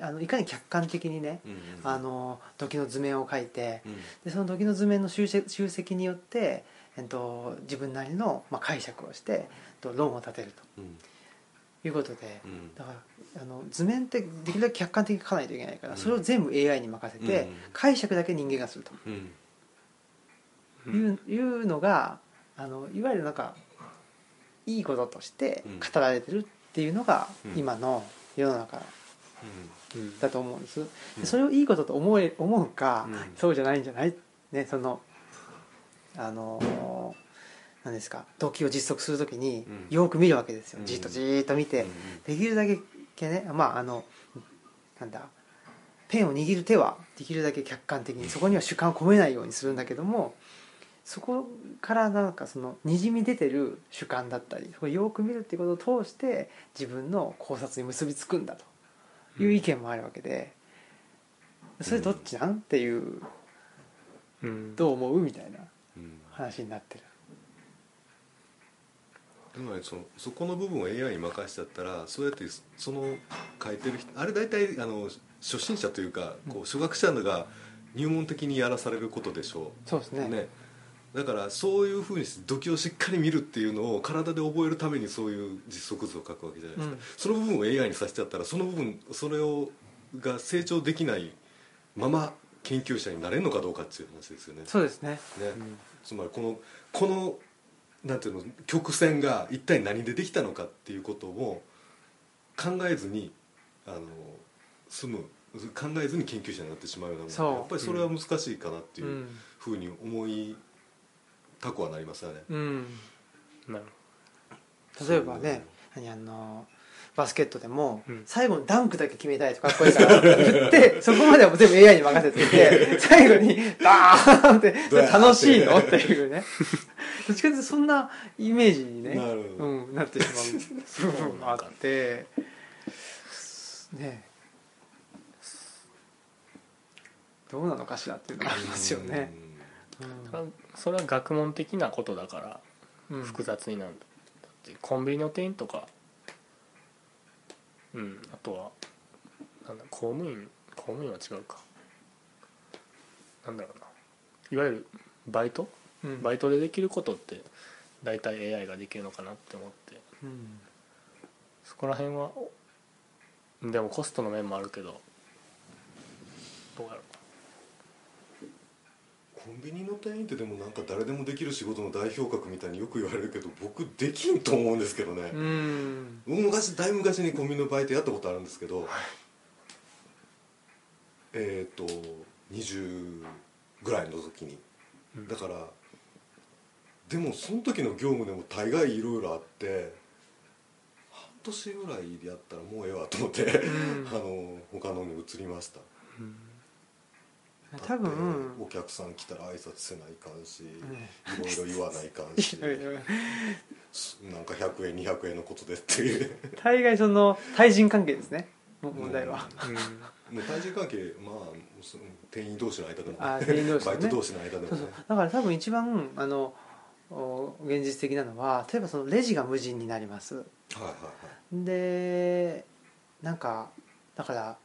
Speaker 1: あのいかに客観的にね
Speaker 2: うん
Speaker 1: あの時の図面を描いて
Speaker 2: うん。
Speaker 1: でその時の図面の集積集積によって、えっと、自分なりの、まあ、解釈をして、えっと、論を立てる
Speaker 2: うん。
Speaker 1: ということで
Speaker 2: うん。
Speaker 1: だからあの図面ってできるだけ客観的に描かないといけないから、
Speaker 2: うん。
Speaker 1: それを全部 AI に任せて、
Speaker 2: うん。
Speaker 1: 解釈だけ人間がすると
Speaker 2: うん。
Speaker 1: いう,、いうのがあのいわゆるなんかいいこととして語られてるっていうのが、
Speaker 2: うん。
Speaker 1: 今の世の中
Speaker 3: うん。
Speaker 1: だと思うんです、それをいいことと思え思うか、
Speaker 2: うん。
Speaker 1: そうじゃないんじゃない？ねそのあの何ですか？動機を実測するときに
Speaker 2: うん。
Speaker 1: よく見るわけですよ、
Speaker 2: うん。
Speaker 1: じっとじーっと見て、できるだけねまああのなんだペンを握る手はできるだけ客観的にそこには主観を込めないようにするんだけどもそこからなんかそのにじみ出てる主観だったりそこをよく見るっていうことを通して自分の考察に結びつくんだという意見もあるわけでそれどっちなんっていう
Speaker 3: うん
Speaker 1: どう思うみたいな
Speaker 2: うん
Speaker 1: 話になってる。
Speaker 2: でもねそのそこの部分を AI に任せちゃったらそうやってその書いてる人あれ大体あの初心者というかこう初学者が入門的にやらされることでしょ
Speaker 1: そうですね。
Speaker 2: うねだからそういうふうに土器をしっかり見るっていうのを体で覚えるためにそういう実測図を書くわけじゃないですか、
Speaker 1: うん。
Speaker 2: その部分を AI にさせちゃったらその部分それをが成長できないまま研究者になれるのかどうかっていう話ですよね。
Speaker 1: そうですね。
Speaker 2: ね、つまりこのこのなんていうの曲線が一体何でできたのかっていうことを考えずにあの済む考えずに研究者になってしまうようなものやっぱりそれは難しいかなって
Speaker 1: う
Speaker 2: いうん。ふうに思いたくはなりますよね。
Speaker 1: うん。
Speaker 3: なる
Speaker 1: 例えばね何あのバスケットでも、
Speaker 3: うん。
Speaker 1: 最後にダンクだけ決めたいとかっこいいから言って *laughs* そこまではもう全部 AI に任せていて *laughs* 最後にダーンって楽しいの？っていうね。どっちかというとそんなイメージにね
Speaker 2: な
Speaker 1: うん、なってしまう部分があってね。どうなのかしらっていうのがありますよね。
Speaker 3: ほどそれは学問的なことだから
Speaker 1: うん。
Speaker 3: 複雑になるんだ。だってコンビニの店員とかうんあとはなんだ公務員公務員は違うか。なんだろうな。いわゆるバイト？
Speaker 1: うん。
Speaker 3: バイトでできることって大体 AI ができるのかなって思って。
Speaker 1: うん。
Speaker 3: そこら辺はでもコストの面もあるけどどうやろ
Speaker 2: コンビニの店員ってでもなんか誰でもできる仕事の代表格みたいによく言われるけど僕できんと思うんですけどね、
Speaker 1: うん。
Speaker 2: 僕昔だいぶ昔にコンビニのバイトやったことあるんですけど、えっ、と20ぐらいの時に。だからでもその時の業務でも大概いろいろあって半年ぐらいでやったらもうええわと思って、
Speaker 1: ん。*laughs*
Speaker 2: あの他のに移りました
Speaker 1: 多分。
Speaker 2: お客さん来たら挨拶せないかんし、いろいろ言わないかんし *laughs* なんか100円200円のことでっていう。
Speaker 1: 大概その対人関係ですね。も問題は、
Speaker 3: う
Speaker 2: もう対人関係まあそ店員同士の間でも
Speaker 1: あ店員同士でね。
Speaker 2: バイト同士の間でもね。
Speaker 1: そうそう。だから多分一番あのお現実的なのは例えばそのレジが無人になります。
Speaker 2: はいはいはい。
Speaker 1: でなんかだから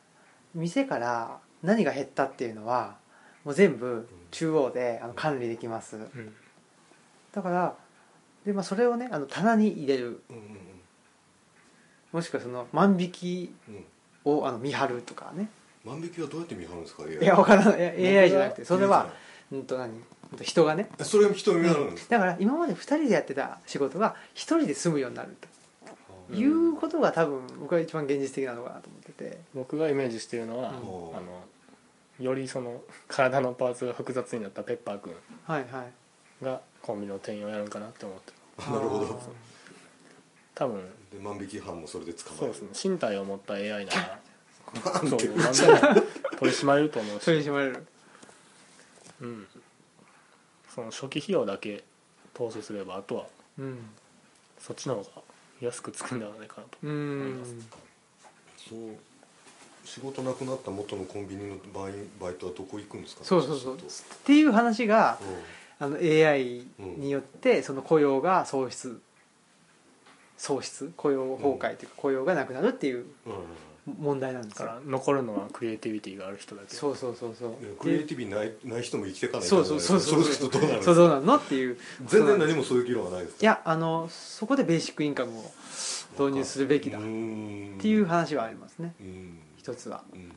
Speaker 1: 店から何が減ったっていうのはもう全部中央であの管理できます。
Speaker 3: んうん。
Speaker 1: だからで、まあ、それをねあの棚に入れる。
Speaker 2: うんうん
Speaker 1: もしくはその万引きをあの見張るとかね。
Speaker 2: 万引きはどうやって見張るんですか？AI
Speaker 1: いやわからない AI じゃなくてそれはうんと何？人がね。
Speaker 2: それを人見張るんです
Speaker 1: だから今まで2人でやってた仕事が1人で済むようになると。いうことが多分僕は一番現実的なのかなと思ってて。
Speaker 3: 僕がイメージしているのは、
Speaker 2: うん。
Speaker 3: あのよりその体のパーツが複雑になったペッパーくん
Speaker 1: はいはい。
Speaker 3: がコンビニの店員をやるんかなって思って。る
Speaker 2: あなるほど。
Speaker 3: 多分。
Speaker 2: で万引き犯もそれで捕まえる。
Speaker 3: そうですね。身体を持った AI ならそうなんでも取り締まれると思うし
Speaker 1: 取り締まれる。
Speaker 3: うん、その初期費用だけ投資すればあとは
Speaker 1: うん。
Speaker 3: そっちの方が安くつくんではないかなと
Speaker 1: う
Speaker 3: 思います。
Speaker 1: ん。
Speaker 2: そう仕事なくなった元のコンビニのバイバイトはどこ行くんですか？
Speaker 1: そうそうそう。っ
Speaker 2: う
Speaker 1: ていう話が
Speaker 2: ん。
Speaker 1: あの AI によってその雇用が喪失。喪失？雇用崩壊というか雇用がなくなるっていう
Speaker 2: うん。
Speaker 1: 問題なんです
Speaker 3: から残るのはクリエイティビティがある人だけ
Speaker 1: そうそうそうそう。
Speaker 2: クリエイティビティないない人も生きていかない
Speaker 1: そうそうそうそう。
Speaker 2: それするとどうなる
Speaker 1: そうどうなるのっていう。
Speaker 2: 全然何もそういう議論はないです
Speaker 1: いやあのそこでベーシックインカムを導入するべきだ
Speaker 2: う
Speaker 1: っ
Speaker 2: ん
Speaker 1: ていう話はありますね。
Speaker 2: うん
Speaker 1: 一つは。
Speaker 2: うん。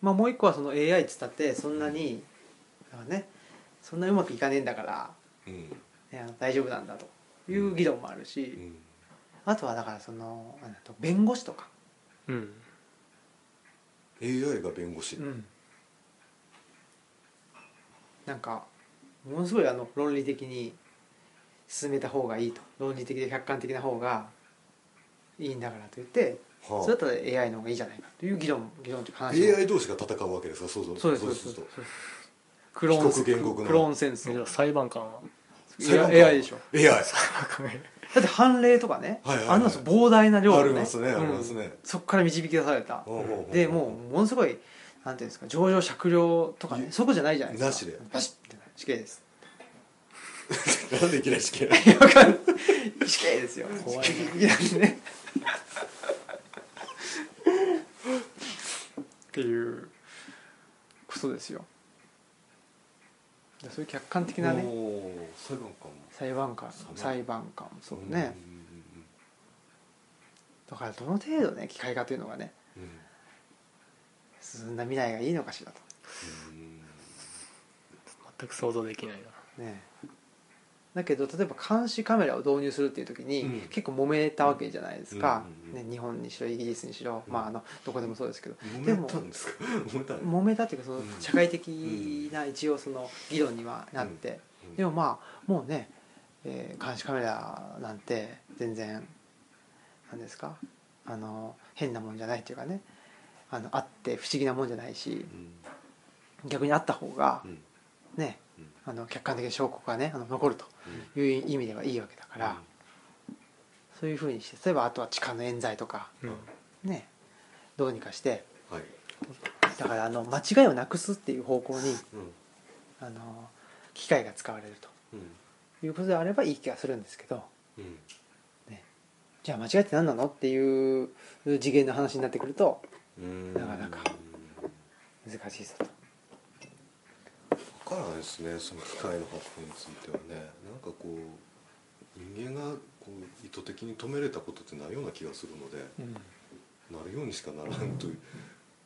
Speaker 1: まあもう一個はその AI っつったってそんなにだからねそんなうまくいかねえんだから、大丈夫なんだという議論もあるし、
Speaker 2: うん。
Speaker 1: あとはだからその弁護士とか、
Speaker 3: うん。
Speaker 2: AI が弁護士。
Speaker 1: なんかものすごいあの論理的に進めた方がいいと。論理的で客観的な方がいいんだからと言って
Speaker 2: は
Speaker 1: それだったら AI の方がいいじゃないかという議論議論というか話を。
Speaker 2: AI 同士が戦うわけですかそうそう
Speaker 1: そうそうそうですクローンクローン戦争。
Speaker 3: あ裁判官は。
Speaker 1: だって判例とかね、
Speaker 2: はいはいはい。
Speaker 1: あんな膨大な量の
Speaker 2: ありますねありますね。
Speaker 1: うんそこから導き出された。
Speaker 2: ほう
Speaker 1: でもうものすごいなんていうんですか上場酌量とかねそこじゃないじゃないですか。
Speaker 2: なしで。
Speaker 1: バシッて死刑です。*laughs*
Speaker 2: なんでいきなり死刑
Speaker 1: いやわかんない。死刑ですよ。
Speaker 3: 怖いな。い
Speaker 1: きなりねっていうことですよ。そういう客観的なね。
Speaker 2: 裁判官も。
Speaker 1: 裁判官裁判。官そうね。だからどの程度ね機械化というのがね
Speaker 2: うんうん
Speaker 1: 進んだ未来がいいのかしらと。
Speaker 2: うん。
Speaker 3: 全く想像できないな。
Speaker 1: ねだけど例えば監視カメラを導入するっていう時に、
Speaker 2: うん。
Speaker 1: 結構揉めたわけじゃないですか、ね、日本にしろイギリスにしろ、
Speaker 2: うん。
Speaker 1: まああのどこでもそうですけど。
Speaker 2: 揉
Speaker 1: でも *laughs*
Speaker 2: 揉めた
Speaker 1: っていうかその
Speaker 2: うん。
Speaker 1: 社会的な一応その議論にはなって、
Speaker 2: うん。
Speaker 1: でもまあもうね、えー監視カメラなんて全然なんですか？あの変なもんじゃないっていうかね。あのあって不思議なもんじゃないし
Speaker 2: うん。
Speaker 1: 逆にあった方が
Speaker 2: うん。
Speaker 1: ね
Speaker 2: うん
Speaker 1: あの客観的な証拠がねあの残るという意味ではいいわけだから、そういうふうにして例えばあとは地下の冤罪とか
Speaker 3: うん。
Speaker 1: ねどうにかして
Speaker 2: はい。
Speaker 1: だからあの間違いをなくすっていう方向に
Speaker 2: うん。
Speaker 1: あの機械が使われる
Speaker 2: うん。
Speaker 1: ということであればいい気がするんですけど
Speaker 2: うん。
Speaker 1: じゃあ間違いって何なのっていう次元の話になってくると
Speaker 2: うん。
Speaker 1: なかなか難しいぞと。
Speaker 2: 分からですねその機械の発展についてはねなんかこう人間がこう意図的に止めれたことってないような気がするので
Speaker 1: うん。
Speaker 2: なるようにしかならんという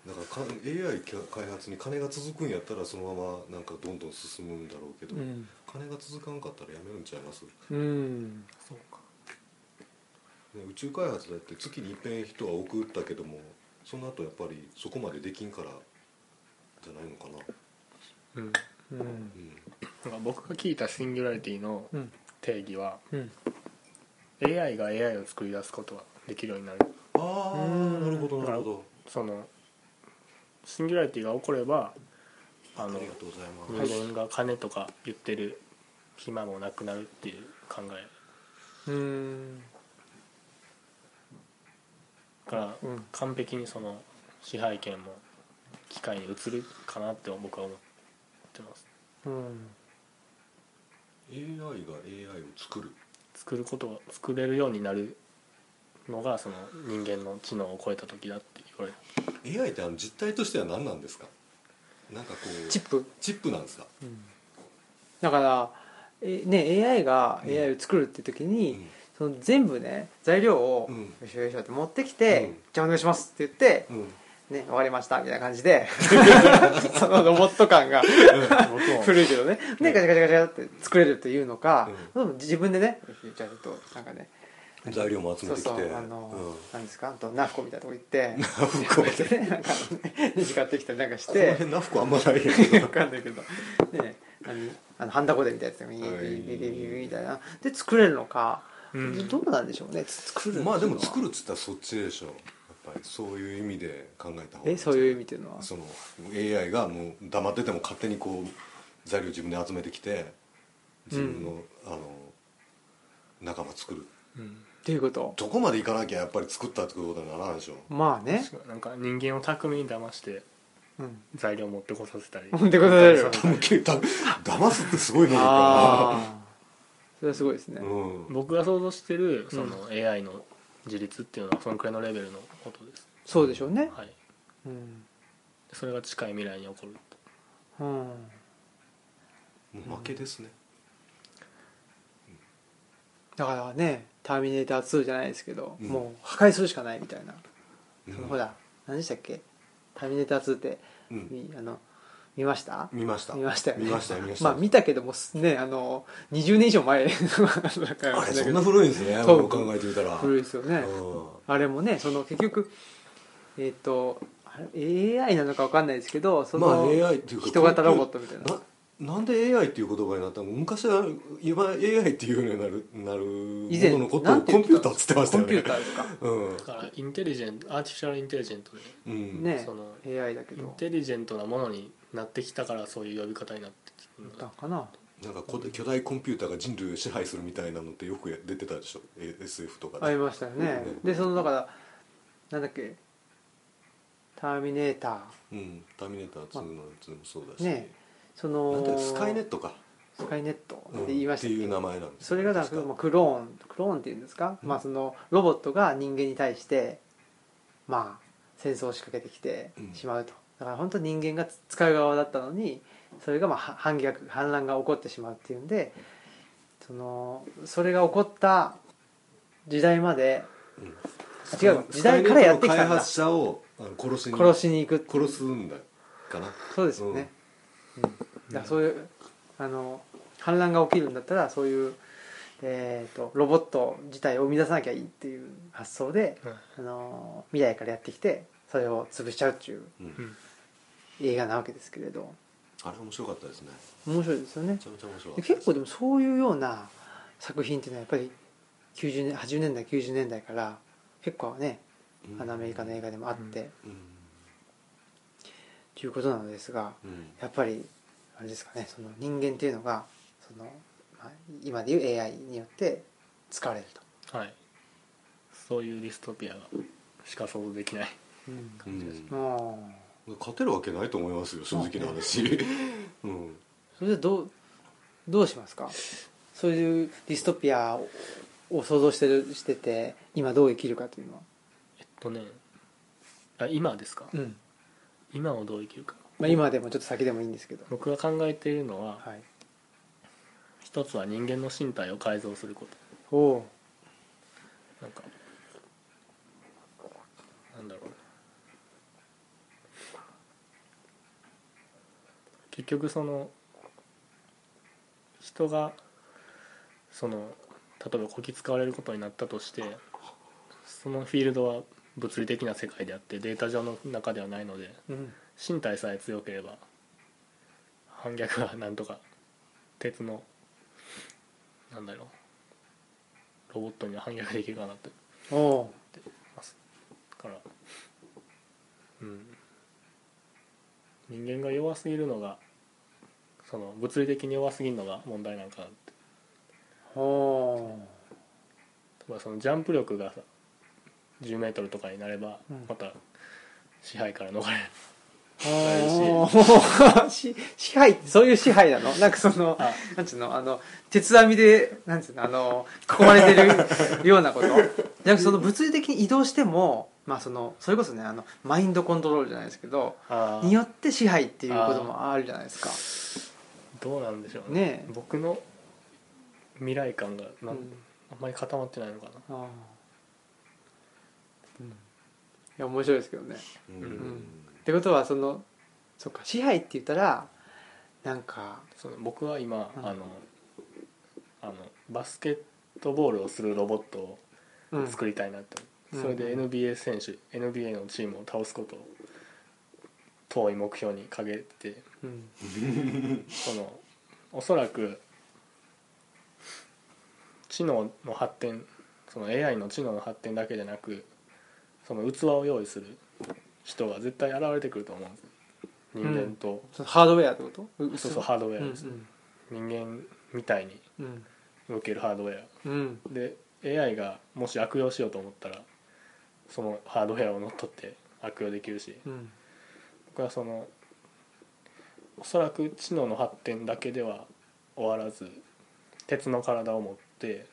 Speaker 2: だからか AI 開発に金が続くんやったらそのままなんかどんどん進むんだろうけど、
Speaker 1: うん。
Speaker 2: 金が続かんかったらやめるんちゃいます、ね、
Speaker 1: うん。
Speaker 3: そうか。
Speaker 2: 宇宙開発だって月に一遍人は送ったけどもその後やっぱりそこまでできんからじゃないのかな。
Speaker 3: うん
Speaker 1: うん。
Speaker 2: うん
Speaker 3: なんか僕が聞いたシンギュラリティの
Speaker 1: うん。
Speaker 3: 定義は
Speaker 1: うん。
Speaker 3: AI が AI を作り出すことができるようになる。
Speaker 2: ああ
Speaker 1: うん
Speaker 2: なるほどなるほど。
Speaker 3: そのシンギュラリティが起こればあの
Speaker 2: ありがとうございます、
Speaker 3: 人間が金とか言ってる暇もなくなるっていう考え。
Speaker 1: うん。
Speaker 3: から
Speaker 1: うん。
Speaker 3: 完璧にその支配権も機械に移るかなって僕は思ってます。
Speaker 1: うん。
Speaker 2: AI が AI を作る
Speaker 3: 作ることが作れるようになるのがその人間の知能を超えた時だって言われる。
Speaker 2: AI ってあの実態としては何なんですか？なんかこう
Speaker 1: チップ。
Speaker 2: チップなんですか、
Speaker 1: だからえね AI が AI を作るっていう時に、その全部ね材料を、
Speaker 2: うん。
Speaker 1: よいしょよいしょって持ってきて、
Speaker 2: うん。
Speaker 1: じゃあお願いしますって言って
Speaker 2: うんうん
Speaker 1: ね終わりましたみたいな感じで *laughs* そのロボット感が古いけどね。ねガチャガチャガチャって作れるっていうのか、自分でねじゃあちょっとなんかね
Speaker 2: 材料も集
Speaker 1: そう
Speaker 2: めてきて。
Speaker 1: そうあの、
Speaker 2: うん。
Speaker 1: なんですかあとナフコみたいなとこ行ってナ
Speaker 2: フコ。
Speaker 1: こうやってねなんかねネジ買ってきたりなんかし
Speaker 2: この
Speaker 1: て
Speaker 2: 辺ナフコあんまないけど
Speaker 1: わかんないけど。ね何あのハンダゴテみたいなやつでもいい
Speaker 2: はい。
Speaker 1: ビビビビビみたいなで作れるのか、
Speaker 3: うん
Speaker 1: どうなんでしょうね作る
Speaker 2: まあでも作
Speaker 1: る
Speaker 2: るっつったらそっちでしょやっぱりそういう意味で考えた方が。
Speaker 1: えそういう意味っていうのは？
Speaker 2: その AI がもう黙ってても勝手にこう材料自分で集めてきて自分の,、あの仲間作る。
Speaker 3: うん。
Speaker 1: っていうこと？
Speaker 2: どこまでいかなきゃやっぱり作ったってことにならないでしょ
Speaker 1: まあね、
Speaker 3: なんか人間を巧みに騙して
Speaker 1: うん、
Speaker 3: 材料を持ってこさせたり。
Speaker 1: 持ってこさせる *laughs*
Speaker 2: 騙すってすごい能力
Speaker 1: ああそれはすごいですね。
Speaker 2: うん。
Speaker 3: 僕が想像してるその AI の自立っていうのはそのくらいのレベルのことです、
Speaker 1: そうでしょうね。
Speaker 3: はい、
Speaker 1: うん、
Speaker 3: それが近い未来に起こると。
Speaker 1: うん、
Speaker 2: もう負けですね、
Speaker 1: だからね「ターミネーター2」じゃないですけど、
Speaker 2: うん。
Speaker 1: もう破壊するしかないみたいな、
Speaker 2: うん。
Speaker 1: そのほら何でしたっけ「ターミネーター2」って、
Speaker 2: うん。
Speaker 1: みあの見ました？
Speaker 2: 見ました。
Speaker 1: 見ましたよね。
Speaker 2: 見ましたよ見ました。
Speaker 1: まあ見たけどもねあの20年以上前。*laughs* だから
Speaker 2: あれそんな古いんですね
Speaker 1: そう。
Speaker 2: 考えてみたら。
Speaker 1: 古いですよね。
Speaker 2: うん。
Speaker 1: あれもねその結局えっ、と AI なのか分かんないですけどその、
Speaker 2: まあ AI っていうか
Speaker 1: 人型ロボットみたいな
Speaker 2: ななんで AI っていう言葉になったの？昔は今 AI っていうようになるなるもののことをコンピューターっつってましたよね。
Speaker 1: コンピューターですか？
Speaker 2: うん。
Speaker 3: だから intelligent artificial intelligent で
Speaker 2: うん。
Speaker 1: ね
Speaker 3: その
Speaker 1: AI だけど。
Speaker 3: インテリジェントなものになってきたからそういう呼び方になってきてるんだ
Speaker 1: だかな
Speaker 2: なん。かこ巨大コンピューターが人類を支配するみたいなのってよく出てたでしょ？え SF とかで。
Speaker 1: ありましたよね。でそのだからなんだっけ？ターミネータ
Speaker 2: うん。ターミネーター2のやつもそうだし、
Speaker 1: ねーその
Speaker 2: よスカイネットか、
Speaker 1: スカイネット
Speaker 2: うん。
Speaker 1: って言いましたっけ？
Speaker 2: っていう名前なんです
Speaker 1: それがだかクローンクローンっていうんですか、まあそのロボットが人間に対してまあ戦争を仕掛けてきて
Speaker 2: うん。
Speaker 1: しまうと、だから本当に人間が使う側だったのにそれがまあは反逆反乱が起こってしまうっていうんでそのそれが起こった時代まで
Speaker 2: うん。
Speaker 1: 違う時代からやってきたんだ。
Speaker 2: 開発者を殺しに
Speaker 1: 殺しに行く
Speaker 2: 殺すんだかな。
Speaker 1: そうですよね、うん。だからそういうあの反乱が起きるんだったらそういう、えー、とロボット自体を生み出さなきゃいいっていう発想で、あの未来からやってきてそれを潰しちゃうっていう
Speaker 2: うん。
Speaker 3: うん
Speaker 1: 映画なわけですけれど。
Speaker 2: あれ面白かったですね。
Speaker 1: 面白いですよね。
Speaker 2: めちゃめちゃ面白か
Speaker 1: で
Speaker 2: った
Speaker 1: 結構でもそういうような作品っていうのはやっぱり90年80年代90年代から結構ねあのアメリカの映画でもあって、
Speaker 2: うん。
Speaker 1: ということなのですが
Speaker 2: うん。
Speaker 1: やっぱりあれですかね。その人間っていうのがその、まあ、今でいう AI によって使われると、
Speaker 3: はい。そういうディストピアがしか想像できない感じです、
Speaker 2: うん
Speaker 1: も
Speaker 2: 勝てるわけないと思いますよ正直な話。*laughs* うん。
Speaker 1: うそれでどうどうしますか？そういうディストピアをを想像してるしてて今どう生きるかというのは、
Speaker 3: えっとねあ今ですか、
Speaker 1: うん。
Speaker 3: 今をどう生きるか
Speaker 1: まあ、今でもちょっと先でもいいんですけど。
Speaker 3: 僕が考えているのは
Speaker 1: はい。
Speaker 3: 一つは人間の身体を改造すること。
Speaker 1: おう。
Speaker 3: なんかなんだろう。な結局その人がその例えばこき使われることになったとしてそのフィールドは物理的な世界であってデータ上の中ではないので
Speaker 1: うん
Speaker 3: 身体さえ強ければ反逆がなんとか鉄のなんだろうロボットには反逆できるかなって。
Speaker 1: おう。
Speaker 3: ます。だからうん。人間が弱すぎるのがその物理的に弱すぎるのが問題なんかなって。例えばそのジャンプ力がさ10メートルとかになれば
Speaker 1: うん。
Speaker 3: また支配から逃れる。
Speaker 1: おーし支配ってそういう支配なの？なんかその
Speaker 3: あ。
Speaker 1: なんつうの？あの鉄網でなんつうの？あの囲まれてるようなこと？じゃなくてその物理的に移動してもまあそのそれこそねあのマインドコントロールじゃないですけど
Speaker 3: あ
Speaker 1: によって支配っていうこともあるじゃないですか。
Speaker 3: どうなんでしょう
Speaker 1: ね。え。
Speaker 3: 僕の未来感が
Speaker 1: うん。
Speaker 3: あんまり固まってないのかな。
Speaker 1: ああうん。いや面白いですけどね。
Speaker 2: うん。
Speaker 3: うん
Speaker 1: ってことはそのそっか支配って言ったらなんか
Speaker 3: その僕は今、
Speaker 1: うん。
Speaker 3: あのあのバスケットボールをするロボットを
Speaker 1: うん。
Speaker 3: 作りたいなって、
Speaker 1: うん。
Speaker 3: それで
Speaker 1: うん
Speaker 3: NBA 選手、NBA のチームを倒すことを遠い目標に掲げて
Speaker 1: うん。
Speaker 3: そのおそらく知能の発展その AI の知能の発展だけじゃなくその器を用意する人が絶対現れてくると思う。ん。です人間と、
Speaker 1: そのハードウェアってこと？う
Speaker 3: そうそうハードウェ
Speaker 1: うん
Speaker 3: アです、人間みたいに
Speaker 1: うん
Speaker 3: 動けるハードウェア。
Speaker 1: うん。
Speaker 3: で AI がもし悪用しようと思ったらそのハードウェアを乗っ取って悪用できるし。
Speaker 1: うん。
Speaker 3: 僕はそのおそらく知能の発展だけでは終わらず鉄の体を持って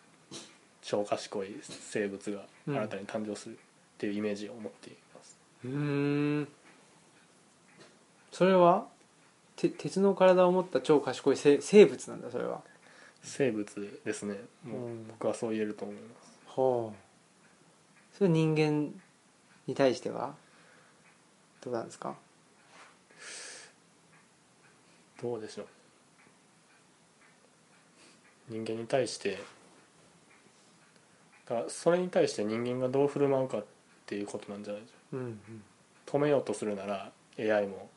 Speaker 3: 超賢い生物が新たに誕生するっていうイメージを持っています、
Speaker 1: うー。んそれは？て鉄の体を持った超賢い生生物なんだそれは。
Speaker 3: 生物ですね。もう
Speaker 1: うん。
Speaker 3: 僕はそう言えると思います。
Speaker 1: ほうそれ人間に対しては？どうなんですか？
Speaker 3: どうでしょう。人間に対してだからそれに対して人間がどう振る舞うかっていうことなんじゃないでしょ止めようとするなら AI も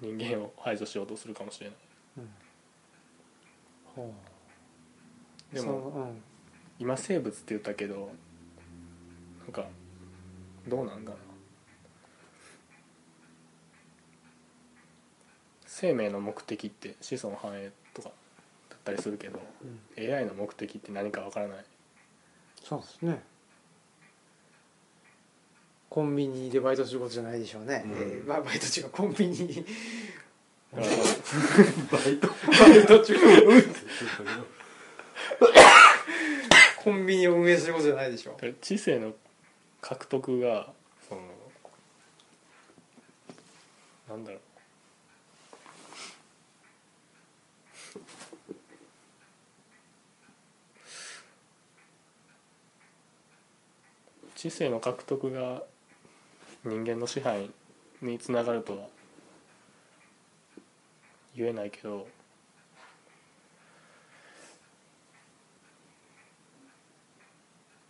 Speaker 3: 人間を排除しようとするかもしれない。
Speaker 1: ほう。
Speaker 3: でも
Speaker 1: そううん。
Speaker 3: 今生物って言ったけどなんかどうなんかな。生命の目的って子孫繁栄とかだったりするけど、AI の目的って何かわからない
Speaker 1: そうですね。コンビニでバイトすることじゃないでしょうね、
Speaker 2: うん。
Speaker 1: えーまあ、バイト中がコンビニ
Speaker 2: バイト。
Speaker 1: バイト中。コンビニを運営することじゃないでしょう。
Speaker 3: 知性の獲得がそのなんだろう知性の獲得が人間の支配につながるとは言えないけど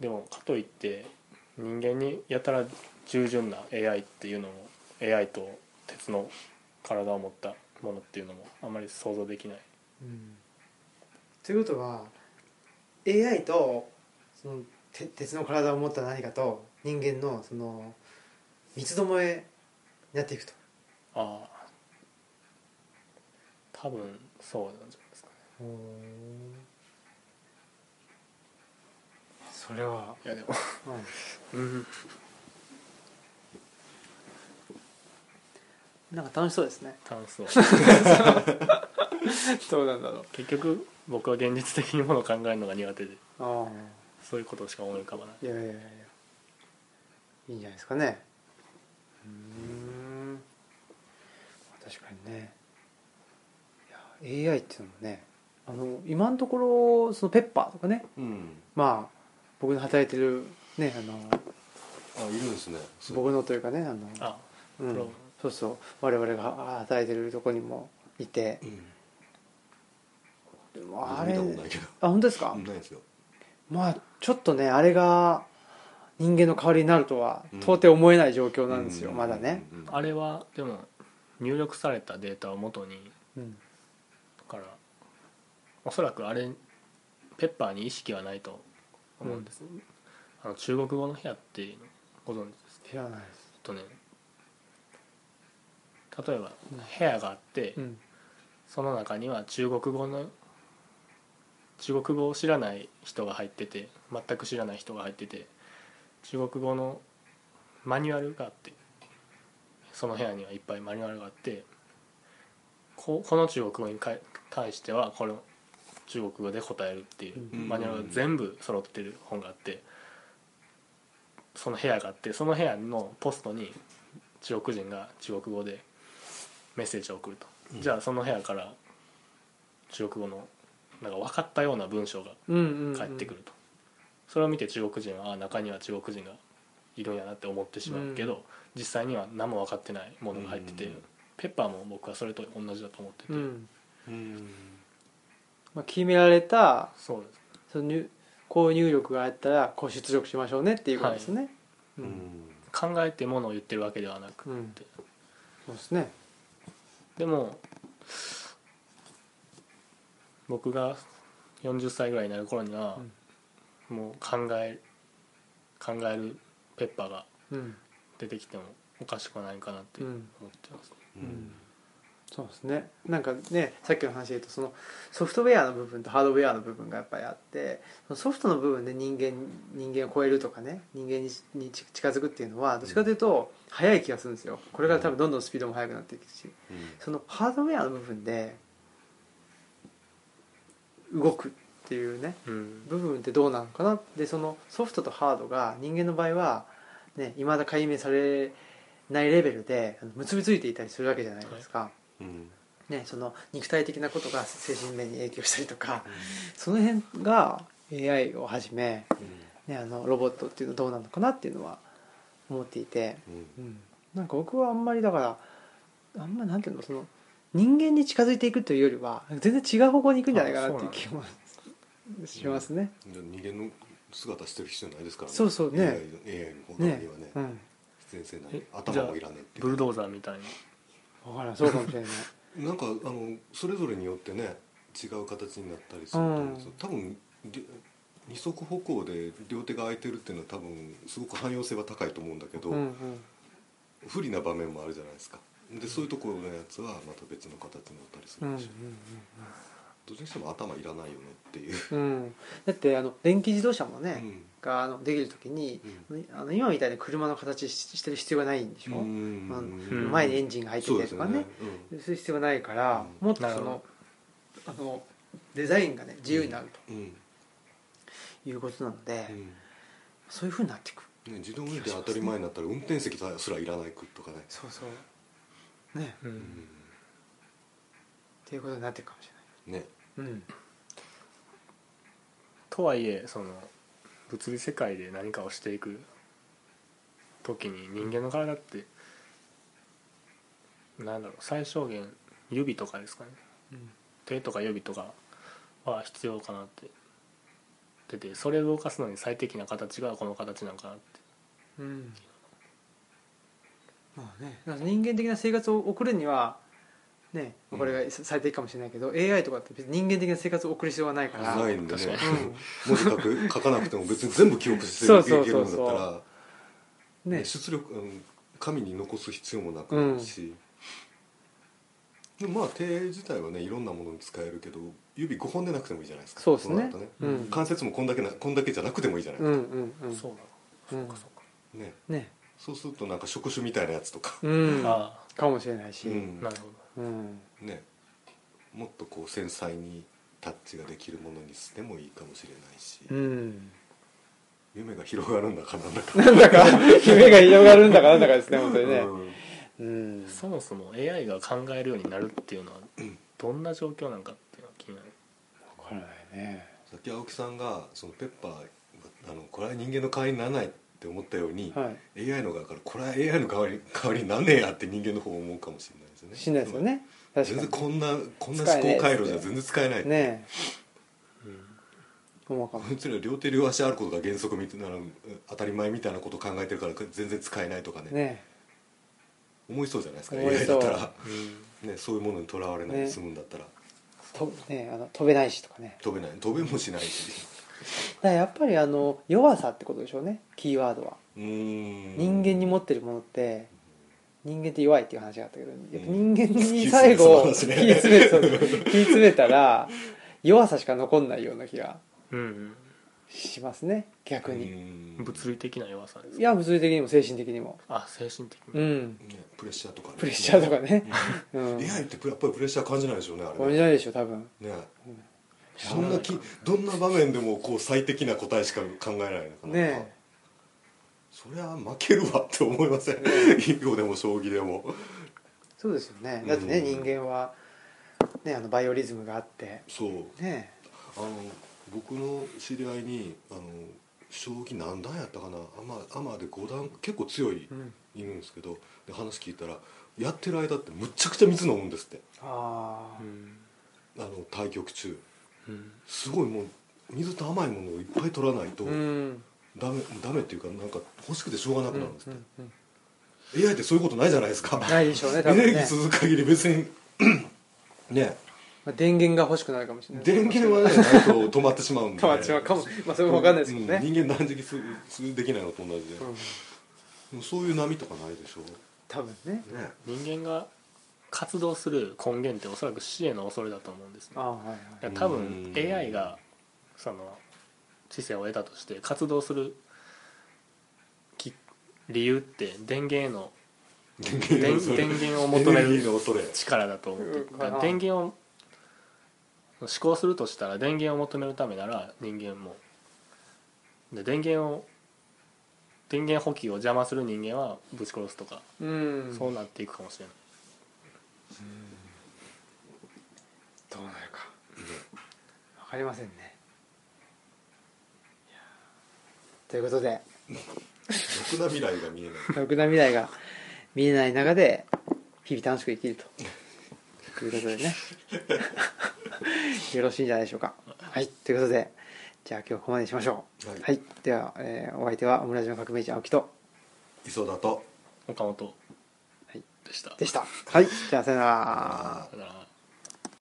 Speaker 3: でもかといって人間にやたら従順な AI っていうのも AI と鉄の体を持ったものっていうのもあまり想像できない。
Speaker 1: うん。ということは AI とその鉄の体を持った何かと人間のその三つどもえになっていくと。
Speaker 3: ああ。多分そうなんじゃないですかね。
Speaker 1: それは、
Speaker 3: いやでも。
Speaker 1: うん
Speaker 3: うん。
Speaker 1: なんか楽しそうですね。
Speaker 3: 楽しそう。*laughs*
Speaker 1: どうなんだろう。
Speaker 3: 結局僕は現実的にものを考えるのが苦手で。
Speaker 1: ああ
Speaker 3: そういうことしか思い浮かばない
Speaker 1: いやいやいやいやいいんじゃないですかね。うーん。確かにね。いや AI っていうのもねあの今のところそのペッパーとかね。
Speaker 2: うん。
Speaker 1: まあ僕の働いてるねあの
Speaker 2: あいるんですね。
Speaker 1: 僕のというかねあの
Speaker 3: あ
Speaker 1: うん。そうそう。我々が働いてるとこにもいて。
Speaker 2: うん。
Speaker 1: でもあれ
Speaker 2: 見たことないけど。
Speaker 1: あ本当ですか、
Speaker 2: ないですよ
Speaker 1: まあちょっとねあれが人間の代わりになるとは
Speaker 2: うん
Speaker 1: 到底思えない状況なんですよ、
Speaker 2: うん。
Speaker 1: まだね、
Speaker 2: うん。
Speaker 3: あれはでも入力されたデータを元に
Speaker 1: うん。
Speaker 3: だからおそらくあれペッパーに意識はないと思うんです、あの中国語の部屋っていうのご存知ですか？
Speaker 1: 知らないです。
Speaker 3: とね例えば部屋があって、
Speaker 1: うん。
Speaker 3: その中には中国語の中国語を知らない人が入ってて全く知らない人が入ってて中国語のマニュアルがあってその部屋にはいっぱいマニュアルがあってここの中国語に対してはこの中国語で答えるっていう
Speaker 2: うん。
Speaker 3: マニュアルが全部揃ってる本があってその部屋があってその部屋のポストに中国人が中国語でメッセージを送ると、じゃあその部屋から中国語のなんか分かったような文章が
Speaker 1: うんうんうん。
Speaker 3: 返ってくると、それを見て中国人はあ中には中国人がいるんやなって思ってしまうけど、実際には何も分かってないものが入ってて、
Speaker 2: うん
Speaker 3: ペッパーも僕はそれと同じだと思ってて、
Speaker 1: うん。
Speaker 2: うん。
Speaker 1: まあ、決められた
Speaker 3: そうです。
Speaker 1: その入こう入力があったらこう出力しましょうねっていうことですね、う
Speaker 2: うん。ん
Speaker 3: 考えてものを言ってるわけではなくて、
Speaker 1: うん。そうですね。
Speaker 3: でも僕が40歳ぐらいになる頃には、もう考え考えるペッパーが
Speaker 1: うん。
Speaker 3: 出てきてもおかしくはないかなって思
Speaker 1: うん。
Speaker 3: ってます、
Speaker 2: うん。
Speaker 1: そうですね。なんかねさっきの話で言うとそのソフトウェアの部分とハードウェアの部分がやっぱりあってそのソフトの部分で人間人間を超えるとかね人間にに近づくっていうのはどっちかというと早い気がするんですよ。これから多分どんどんスピードも速くなっていくし。そのハードウェアの部分で動くっていうね
Speaker 3: うん。
Speaker 1: 部分ってどうなのかな？でそのソフトとハードが人間の場合はね未だ解明されないレベルで結びついていたりするわけじゃないですか、
Speaker 2: うん。
Speaker 1: ね、その肉体的なことが精神面に影響したりとかその辺が AI をはじめ、ね、あのロボットっていうのはどうなのかなっていうのは思っていて、
Speaker 2: うん。
Speaker 1: うん、なんか僕はあんまりだからあんまなんていうのその人間に近づいていくというよりは全然違う方向に行くんじゃないかなっていう気もしますね。
Speaker 2: じゃあ人間の姿してる必要ないですからね。
Speaker 1: そうそうね。
Speaker 2: AI, AI の他にはね。
Speaker 1: うん
Speaker 2: 先生な
Speaker 3: え
Speaker 2: り頭もいらねえっていう。
Speaker 3: ブルドーザーみたいに。
Speaker 1: わからんそうかもしれない。*laughs*
Speaker 2: なんかあのそれぞれによってね違う形になったりすると思うんですよ、多分り二足歩行で両手が空いてるっていうのは多分すごく汎用性は高いと思うんだけど、
Speaker 1: うんうん。
Speaker 2: 不利な場面もあるじゃないですかでそういうところのやつはまた別の形になったりす
Speaker 1: うんうん
Speaker 2: るでしょ、どっちにしても頭いらないよねっていう、
Speaker 1: うん。うんだってあの電気自動車もね、
Speaker 2: うん。
Speaker 1: があのできる時に、あの今みたいに車の形ししてる必要がないんでしょ、
Speaker 2: うん
Speaker 1: あの
Speaker 3: うん
Speaker 1: 前にエンジンが入っててとかね。
Speaker 2: そう
Speaker 1: そういう必要がないから、
Speaker 2: うん
Speaker 1: もっとそのあのデザインがね自由になる
Speaker 2: うん。うん。
Speaker 1: ということなので、
Speaker 2: うん。
Speaker 1: そういうふうになっていく。
Speaker 2: ね、自動運転当たり前になったら運転席すらいらないとかね、
Speaker 1: そうそうね。
Speaker 3: うん。
Speaker 2: うん
Speaker 1: っていうことになっていくかもし
Speaker 2: ね
Speaker 1: れない、うん、
Speaker 3: とはいえその物理世界で何かをしていく時に人間の体ってなんだろう最小限指とかですかね。手とか指とかは必要かなって。出てそれを動かすのに最適な形がこの形なのかなって。
Speaker 1: うんまあね。人間的な生活を送るにはねこれが最適かもしれないけど、AI とかって別に人間的な生活を送る必要はないから。
Speaker 2: ないんでね。
Speaker 1: うん。
Speaker 2: 文字書く *laughs* 書かなくても別に全部記憶していける
Speaker 1: そうそうそう。
Speaker 2: んだったら
Speaker 1: ね
Speaker 2: ね。出力うん紙に残す必要もなくなるし、でもまあ手自体はねいろんなものに使えるけど指5本でなくてもいいじゃないですか。
Speaker 1: そうですね。
Speaker 2: ね。
Speaker 1: うん。
Speaker 2: 関節もこんだけなこんだけじゃなくてもいいじゃないですか、
Speaker 1: うんうんうん。
Speaker 3: そうなの、
Speaker 1: うん。
Speaker 3: そうかそうか。
Speaker 2: ね。
Speaker 1: ね
Speaker 2: そうするとなんか触手みたいなやつとか、
Speaker 1: うん。
Speaker 3: あ
Speaker 1: かもしれないし、
Speaker 2: うん。
Speaker 3: あなるほ
Speaker 1: うん。
Speaker 2: ね。もっとこう繊細にタッチができるものにしてもいいかもしれないし、
Speaker 1: うん、
Speaker 2: 夢が広がるんだかなんだか。
Speaker 1: なんだか。*laughs* 夢が広がるんだかなんだかですね本当にね。
Speaker 2: うん。
Speaker 1: うん。
Speaker 3: どそもそも AI が考えるようになるっていうのはどんな状況なんかっていうのが気になる。
Speaker 1: 分からないね。
Speaker 2: さっき青木さんがそのペッパーがあのこれは人間の代わりにならないって思ったように、
Speaker 1: はい。
Speaker 2: AI の側からこれは AI の代わり代わりになんねえやって人間の方思うかもしれないですよね。
Speaker 1: しんないですよね。確
Speaker 2: 全然こんなこんな思考回路じゃ全然使えない。
Speaker 1: ねえ。思うかも
Speaker 2: こいつら両手両足あることが原則みたいな当たり前みたいなことを考えてるから全然使えないとかね。
Speaker 1: ね
Speaker 2: 思いそうじゃないですか AI だったら、ね、そういうものにとらわれないで
Speaker 1: ね
Speaker 2: 済むんだったら、
Speaker 1: とねあの飛べないしとかね。
Speaker 2: 飛べない。飛べもしないし。
Speaker 1: だからやっぱりあの弱さってことでしょうねキーワードは。人間に持ってるものって人間って弱いっていう話があったけどやっぱ
Speaker 2: うん
Speaker 1: 人間に最後 *laughs*
Speaker 2: 気
Speaker 1: 気
Speaker 2: 詰め
Speaker 1: そう気詰めたら弱さしか残んないような気が
Speaker 3: うん
Speaker 1: しますね逆
Speaker 2: う
Speaker 1: に
Speaker 3: 物理的な弱さです
Speaker 1: いや物理的にも精神的にも。
Speaker 3: あ精神的に
Speaker 1: うん。
Speaker 2: ねプレッシャーとかね。
Speaker 1: プレッシャーとかね。うん。*laughs*
Speaker 2: AI ってやっぱりプレッシャー感じないでしょうねあれね。
Speaker 1: これじゃないでしょ多分。
Speaker 2: ねそんなきどんな場面でもこう最適な答えしか考えないのか。な
Speaker 1: ね
Speaker 2: そりゃ負けるわって思いません？囲碁でも将棋でも。
Speaker 1: そうですよね。だってね
Speaker 2: うん
Speaker 1: 人間はねあのバイオリズムがあって。
Speaker 2: そう。
Speaker 1: ね
Speaker 2: あの僕の知り合いにあの将棋何段やったかな？アマアマで5段結構強い
Speaker 1: うん。
Speaker 2: いるんですけどで話聞いたらやってる間ってむっちゃくちゃ水飲むんですって。
Speaker 1: ああ
Speaker 3: うん。
Speaker 2: あの対局中。
Speaker 3: うん
Speaker 2: すごいもう水と甘いものをいっぱい取らないと
Speaker 1: うん。
Speaker 2: ダメダメっていうかなんか欲しくてしょうがなくなるんですっ
Speaker 1: うんうん
Speaker 2: て、AI ってそういうことないじゃないですか。
Speaker 1: ないでしょうね
Speaker 2: エネルギー続く限り別に *clears throat* ね。
Speaker 1: まあ電源が欲しくなるかもしれない。
Speaker 2: 電源はねないと止まってしまうんで。
Speaker 1: 止まってしまうかも。まあそれも分かんないですけどね。
Speaker 2: うん人間断食するするできないのと同じで、
Speaker 1: うん。
Speaker 2: そういう波とかないでしょ。
Speaker 1: 多分ね。
Speaker 2: うね。
Speaker 3: 人間が活動する根源っておそらく死への恐れだと思うんですね。
Speaker 1: はいはい。
Speaker 3: 多分
Speaker 2: うん。
Speaker 3: AI がその知性を得たとして活動するき理由って電源への
Speaker 2: 電
Speaker 3: 源を求める力だと思って
Speaker 1: うん。
Speaker 3: だから電源を思考するとしたら電源を求めるためなら人間も。で電源を電源補給を邪魔する人間はぶち殺すとか、
Speaker 1: うん。
Speaker 3: そうなっていくかもしれない
Speaker 1: どうなるか。分かりませんね。ということで。
Speaker 2: ろくな未来が見えない。*laughs*
Speaker 1: ろくな未来が見えない中で日々楽しく生きると。いうことでね。*laughs* よろしいんじゃないでしょうか。はい。ということでじゃあ今日はここまでにしましょう。
Speaker 2: はい。
Speaker 1: はい、では、えーお相手はオムラジの革命児青木と
Speaker 2: 磯田と
Speaker 3: 岡本。
Speaker 1: はい
Speaker 3: でした。
Speaker 1: でした。はい。じゃあさよなら。
Speaker 2: あー
Speaker 3: さよなら